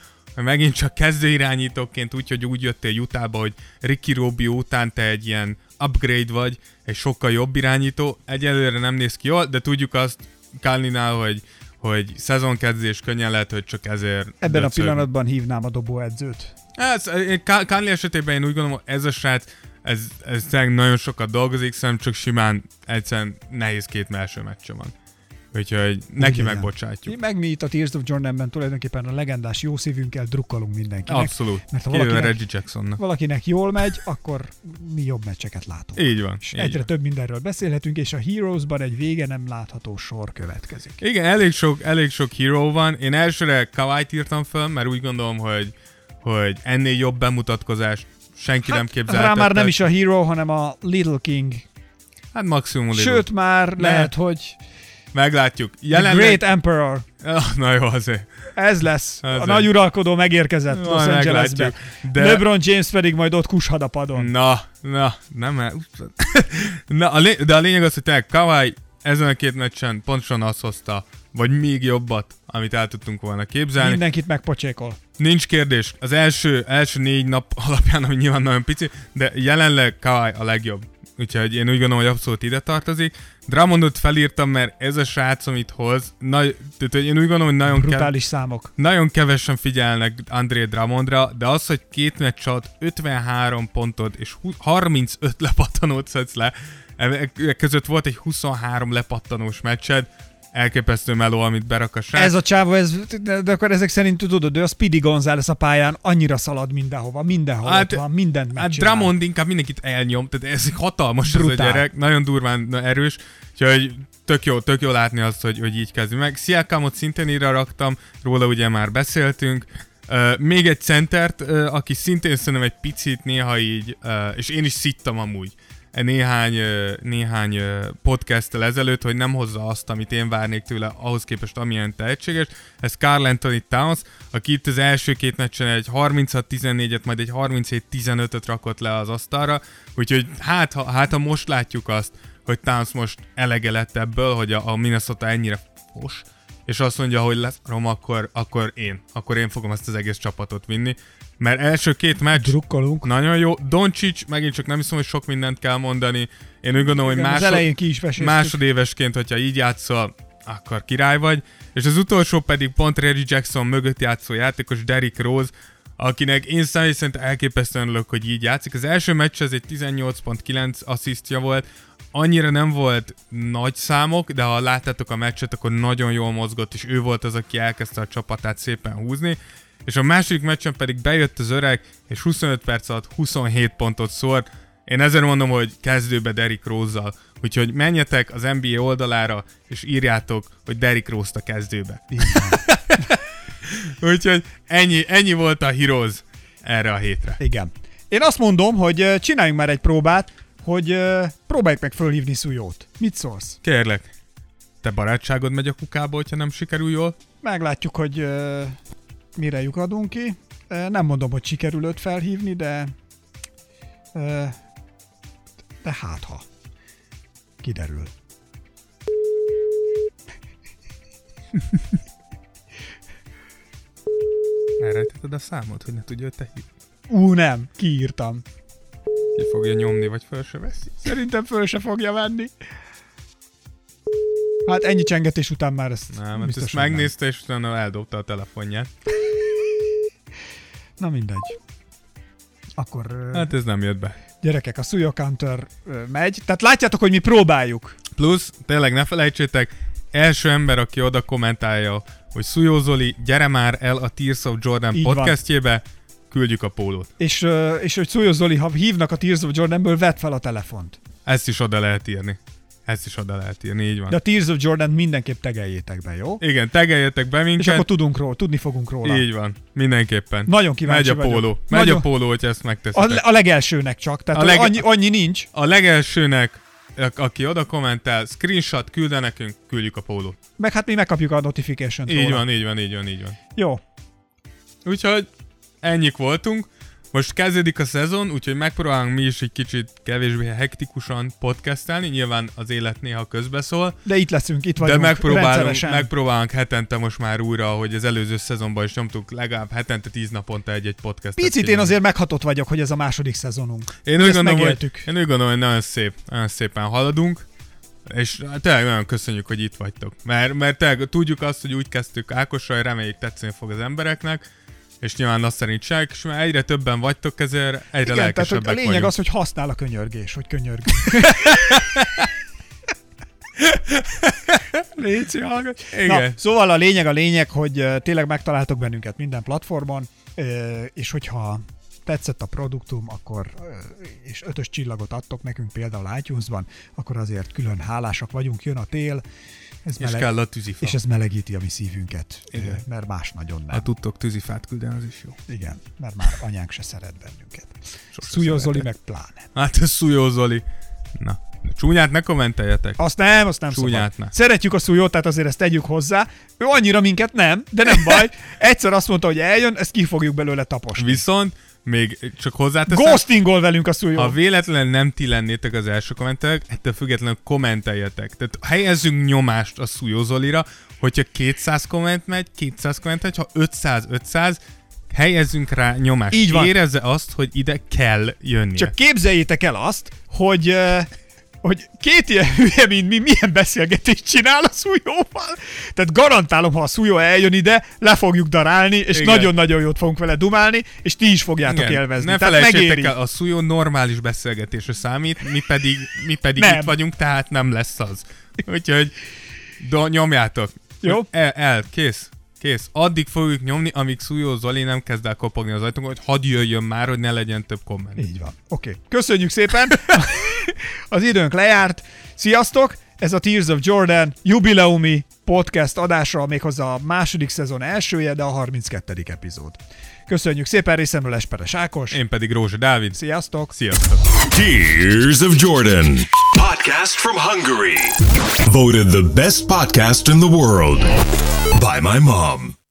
megint csak kezdő irányítóként úgy, hogy úgy jöttél Utahba, hogy Ricky Rubio után te egy ilyen upgrade vagy, egy sokkal jobb irányító. Egyelőre nem néz ki jól, de tudjuk azt Kalninál, hogy, hogy szezonkezdés könnyen lehet, hogy csak ezért Ebben a döcög. pillanatban hívnám a dobóedzőt. Ez, Kánli esetében én úgy gondolom, ez a srác, ez, ez tényleg nagyon sokat dolgozik, szerintem csak simán egyszerűen nehéz két első meccse van. Úgyhogy neki legyen. megbocsátjuk. Meg mi itt a Tears of Jordanben tulajdonképpen a legendás jó szívünkkel drukkolunk mindenkinek. Abszolút. Mert ha valakinek- Reggie Jacksonnak. Valakinek jól megy, akkor mi jobb meccseket látunk. Így van. És így egyre van. több mindenről beszélhetünk, és a Heroesban egy vége nem látható sor következik. Igen, elég sok, elég sok hero van. Én elsőre Kawait írtam föl, mert úgy gondolom, hogy, hogy ennél jobb bemutatkozás senki nem Rá képzelhetette. már nem is a Hero, hanem a Little King. Hát maximum Little. Sőt, már Ne. lehet, hogy Meglátjuk. The Jelenleg... Great Emperor. Ah, na jó, azért. Ez lesz. Ez a nagy uralkodó megérkezett Los Majd Angelesbe. De... LeBron James pedig majd ott kushad a padon. Na, na, nem el... na, a lé... de a lényeg az, hogy tényleg Kawai ezen a két meccsen pontosan azt hozta, vagy még jobbat, amit el tudtunk volna képzelni. Mindenkit megpocsékol. Nincs kérdés. Az első, első négy nap alapján, ami nyilván nagyon pici, de jelenleg Kawai a legjobb. Úgyhogy én úgy gondolom, hogy abszolút ide tartozik. Drummondot felírtam, mert ez a srác, amit hoz, nagy, tehát én úgy gondolom, hogy nagyon, kev- Brutális számok. nagyon kevesen figyelnek André Drummondra, de az, hogy két meccs alatt 53 pontot és hu- 35 lepattanót szedsz le, ezek között volt egy 23 lepattanós meccsed, elképesztő meló, amit berak a srác. Ez a csávó, ez, de, akkor ezek szerint tudod, ő a Speedy González a pályán annyira szalad mindenhova, mindenhol hát, ott van, mindent Hát megcsinál. Drummond inkább mindenkit elnyom, tehát ez hatalmas ez a Brutál. gyerek, nagyon durván erős, úgyhogy tök jó, tök jó látni azt, hogy, hogy így kezdi meg. Sziakamot szintén ide raktam, róla ugye már beszéltünk. Uh, még egy centert, uh, aki szintén szerintem egy picit néha így, uh, és én is szittam amúgy, néhány, néhány podcasttel ezelőtt, hogy nem hozza azt, amit én várnék tőle, ahhoz képest amilyen tehetséges. Ez Carl Anthony Towns, aki itt az első két meccsen egy 36-14-et, majd egy 37-15-öt rakott le az asztalra, úgyhogy hát ha, hát ha most látjuk azt, hogy Towns most elege lett ebből, hogy a, a Minnesota ennyire fos, és azt mondja, hogy lesz Rom, akkor, akkor én. Akkor én fogom ezt az egész csapatot vinni. Mert első két meccs Drukkolunk. nagyon jó. Doncsics, megint csak nem hiszem, hogy sok mindent kell mondani. Én úgy gondolom, hogy az másod, elején ki is veséztük. másodévesként, hogyha így játszol, akkor király vagy. És az utolsó pedig pont Reggie Jackson mögött játszó játékos Derrick Rose, akinek én személy szerint elképesztően örülök, hogy így játszik. Az első meccs ez egy 18.9 asszisztja volt, annyira nem volt nagy számok, de ha láttátok a meccset, akkor nagyon jól mozgott, és ő volt az, aki elkezdte a csapatát szépen húzni. És a második meccsen pedig bejött az öreg, és 25 perc alatt 27 pontot szólt. Én ezért mondom, hogy kezdőbe Derrick Rose-zal. Úgyhogy menjetek az NBA oldalára, és írjátok, hogy Derrick Rose-t a kezdőbe. Úgyhogy ennyi, ennyi volt a Heroes erre a hétre. Igen. Én azt mondom, hogy csináljunk már egy próbát, hogy ö, próbáljuk meg fölhívni Szújót. Mit szólsz? Kérlek, te barátságod megy a kukába, hogyha nem sikerül jól? Meglátjuk, hogy ö, mire lyukadunk ki. Ö, Nem mondom, hogy sikerül őt felhívni, de ö, de hát ha. Kiderül. Elrejtetted a számot, hogy ne tudja, hogy te hív. Ú, nem, kiírtam. Ki fogja nyomni, vagy föl se veszi. Szerintem föl se fogja venni. Hát ennyi csengetés után már ezt Nem, mert biztos, ezt hogy nem. megnézte, és utána eldobta a telefonját. Na mindegy. Akkor Hát ez nem jött be. gyerekek, a Suyo Counter megy. Tehát látjátok, hogy mi próbáljuk. Plusz, tényleg ne felejtsétek, első ember, aki oda kommentálja, hogy Szujó Zoli, gyere már el a Tears of Jordan Így van. Küldjük a pólót. És, és hogy Suyo Zoli, ha hívnak a Tears of Jordanből, vedd fel a telefont. Ezt is oda lehet írni. Ezt is oda lehet írni, így van. De a Tears of Jordan mindenképp tegeljétek be, jó? Igen, tegeljetek be És minket. akkor tudunk róla, tudni fogunk róla. Így van, mindenképpen. Nagyon kíváncsi Megy a vagyok. póló. Megy Nagyon- a póló, hogyha ezt megteszitek. A, a legelsőnek csak, tehát A leg- annyi, annyi nincs. A legelsőnek, aki oda kommentál, screenshot külde nekünk, küldjük a pólót. Meg hát mi megkapjuk a notification-t Így róla. van, így van, így van, így van. Jó. Úgyhogy ennyik voltunk. Most kezdődik a szezon, úgyhogy megpróbálunk mi is egy kicsit kevésbé hektikusan podcastelni, nyilván az élet néha közbeszól, De itt leszünk, itt de vagyunk megpróbálunk, rendszeresen. megpróbálunk hetente most már újra, hogy az előző szezonban is nyomtuk legalább hetente tíz naponta egy-egy podcastet. Picit én csinálni. azért meghatott vagyok, hogy ez a második szezonunk. Én úgy, gondolom, hogy, én úgy gondolom, hogy nagyon szép, nagyon szépen haladunk, és tényleg nagyon köszönjük, hogy itt vagytok. Mert, mert tényleg tudjuk azt, hogy úgy kezdtük Ákossal, reméljük tetszeni fog az embereknek, és nyilván azt szerint se, és már egyre többen vagytok, ezért egyre Igen, tehát hogy a lényeg vagyunk. az, hogy használ a könyörgés, hogy könyörgünk. Léci, hallgass. Igen. Na, szóval a lényeg a lényeg, hogy tényleg megtaláltok bennünket minden platformon, és hogyha tetszett a produktum, akkor és ötös csillagot adtok nekünk például iTunes-ban, akkor azért külön hálásak vagyunk, jön a tél, ez És kell a tűzifa. és ez melegíti a mi szívünket, Igen. mert más nagyon nem. Ha tudtok tűzifát küldeni, az is jó. Igen, mert már anyánk se szeret bennünket. Szújó Zoli meg pláne. Hát ez Szújó Zoli. Na, csúnyát ne kommenteljetek. Azt nem, azt nem Csúnyát szabad. ne. Szeretjük a szújót, tehát azért ezt tegyük hozzá. Ő annyira minket nem, de nem baj. Egyszer azt mondta, hogy eljön, ezt ki fogjuk belőle taposni. Viszont még csak hozzáteszem, Ghostingol velünk a szújó. ha véletlenül nem ti lennétek az első kommentelők, ettől függetlenül kommenteljetek. Tehát helyezzünk nyomást a Szújó Zolira, hogyha 200 komment megy, 200 komment megy, ha 500-500, helyezzünk rá nyomást. Így van. Érezze azt, hogy ide kell jönnie. Csak képzeljétek el azt, hogy uh, hogy két ilyen hülye, mint mi, milyen beszélgetést csinál a szújóval. Tehát garantálom, ha a szújó eljön ide, le fogjuk darálni, és Igen. nagyon-nagyon jót fogunk vele dumálni, és ti is fogjátok Igen, élvezni. Ne Tehát megéri. el, a Szújó normális beszélgetésre számít, mi pedig, mi pedig Nem. itt vagyunk, tehát nem lesz az. Úgyhogy Do, nyomjátok. Jó. El, el, kész. Kész. Addig fogjuk nyomni, amíg Szújó Zoli nem kezd el kopogni az ajtónk, hogy hadd jöjjön már, hogy ne legyen több komment. Így van. Oké. Okay. Köszönjük szépen. az időnk lejárt. Sziasztok! Ez a Tears of Jordan jubileumi podcast adása, méghozzá a második szezon elsője, de a 32. epizód. Köszönjük szépen részemről Esperes Ákos. Én pedig Rózsa Dávid. Sziasztok! Sziasztok! Tears of Jordan. Podcast from Hungary. Voted the best podcast in the world by my mom.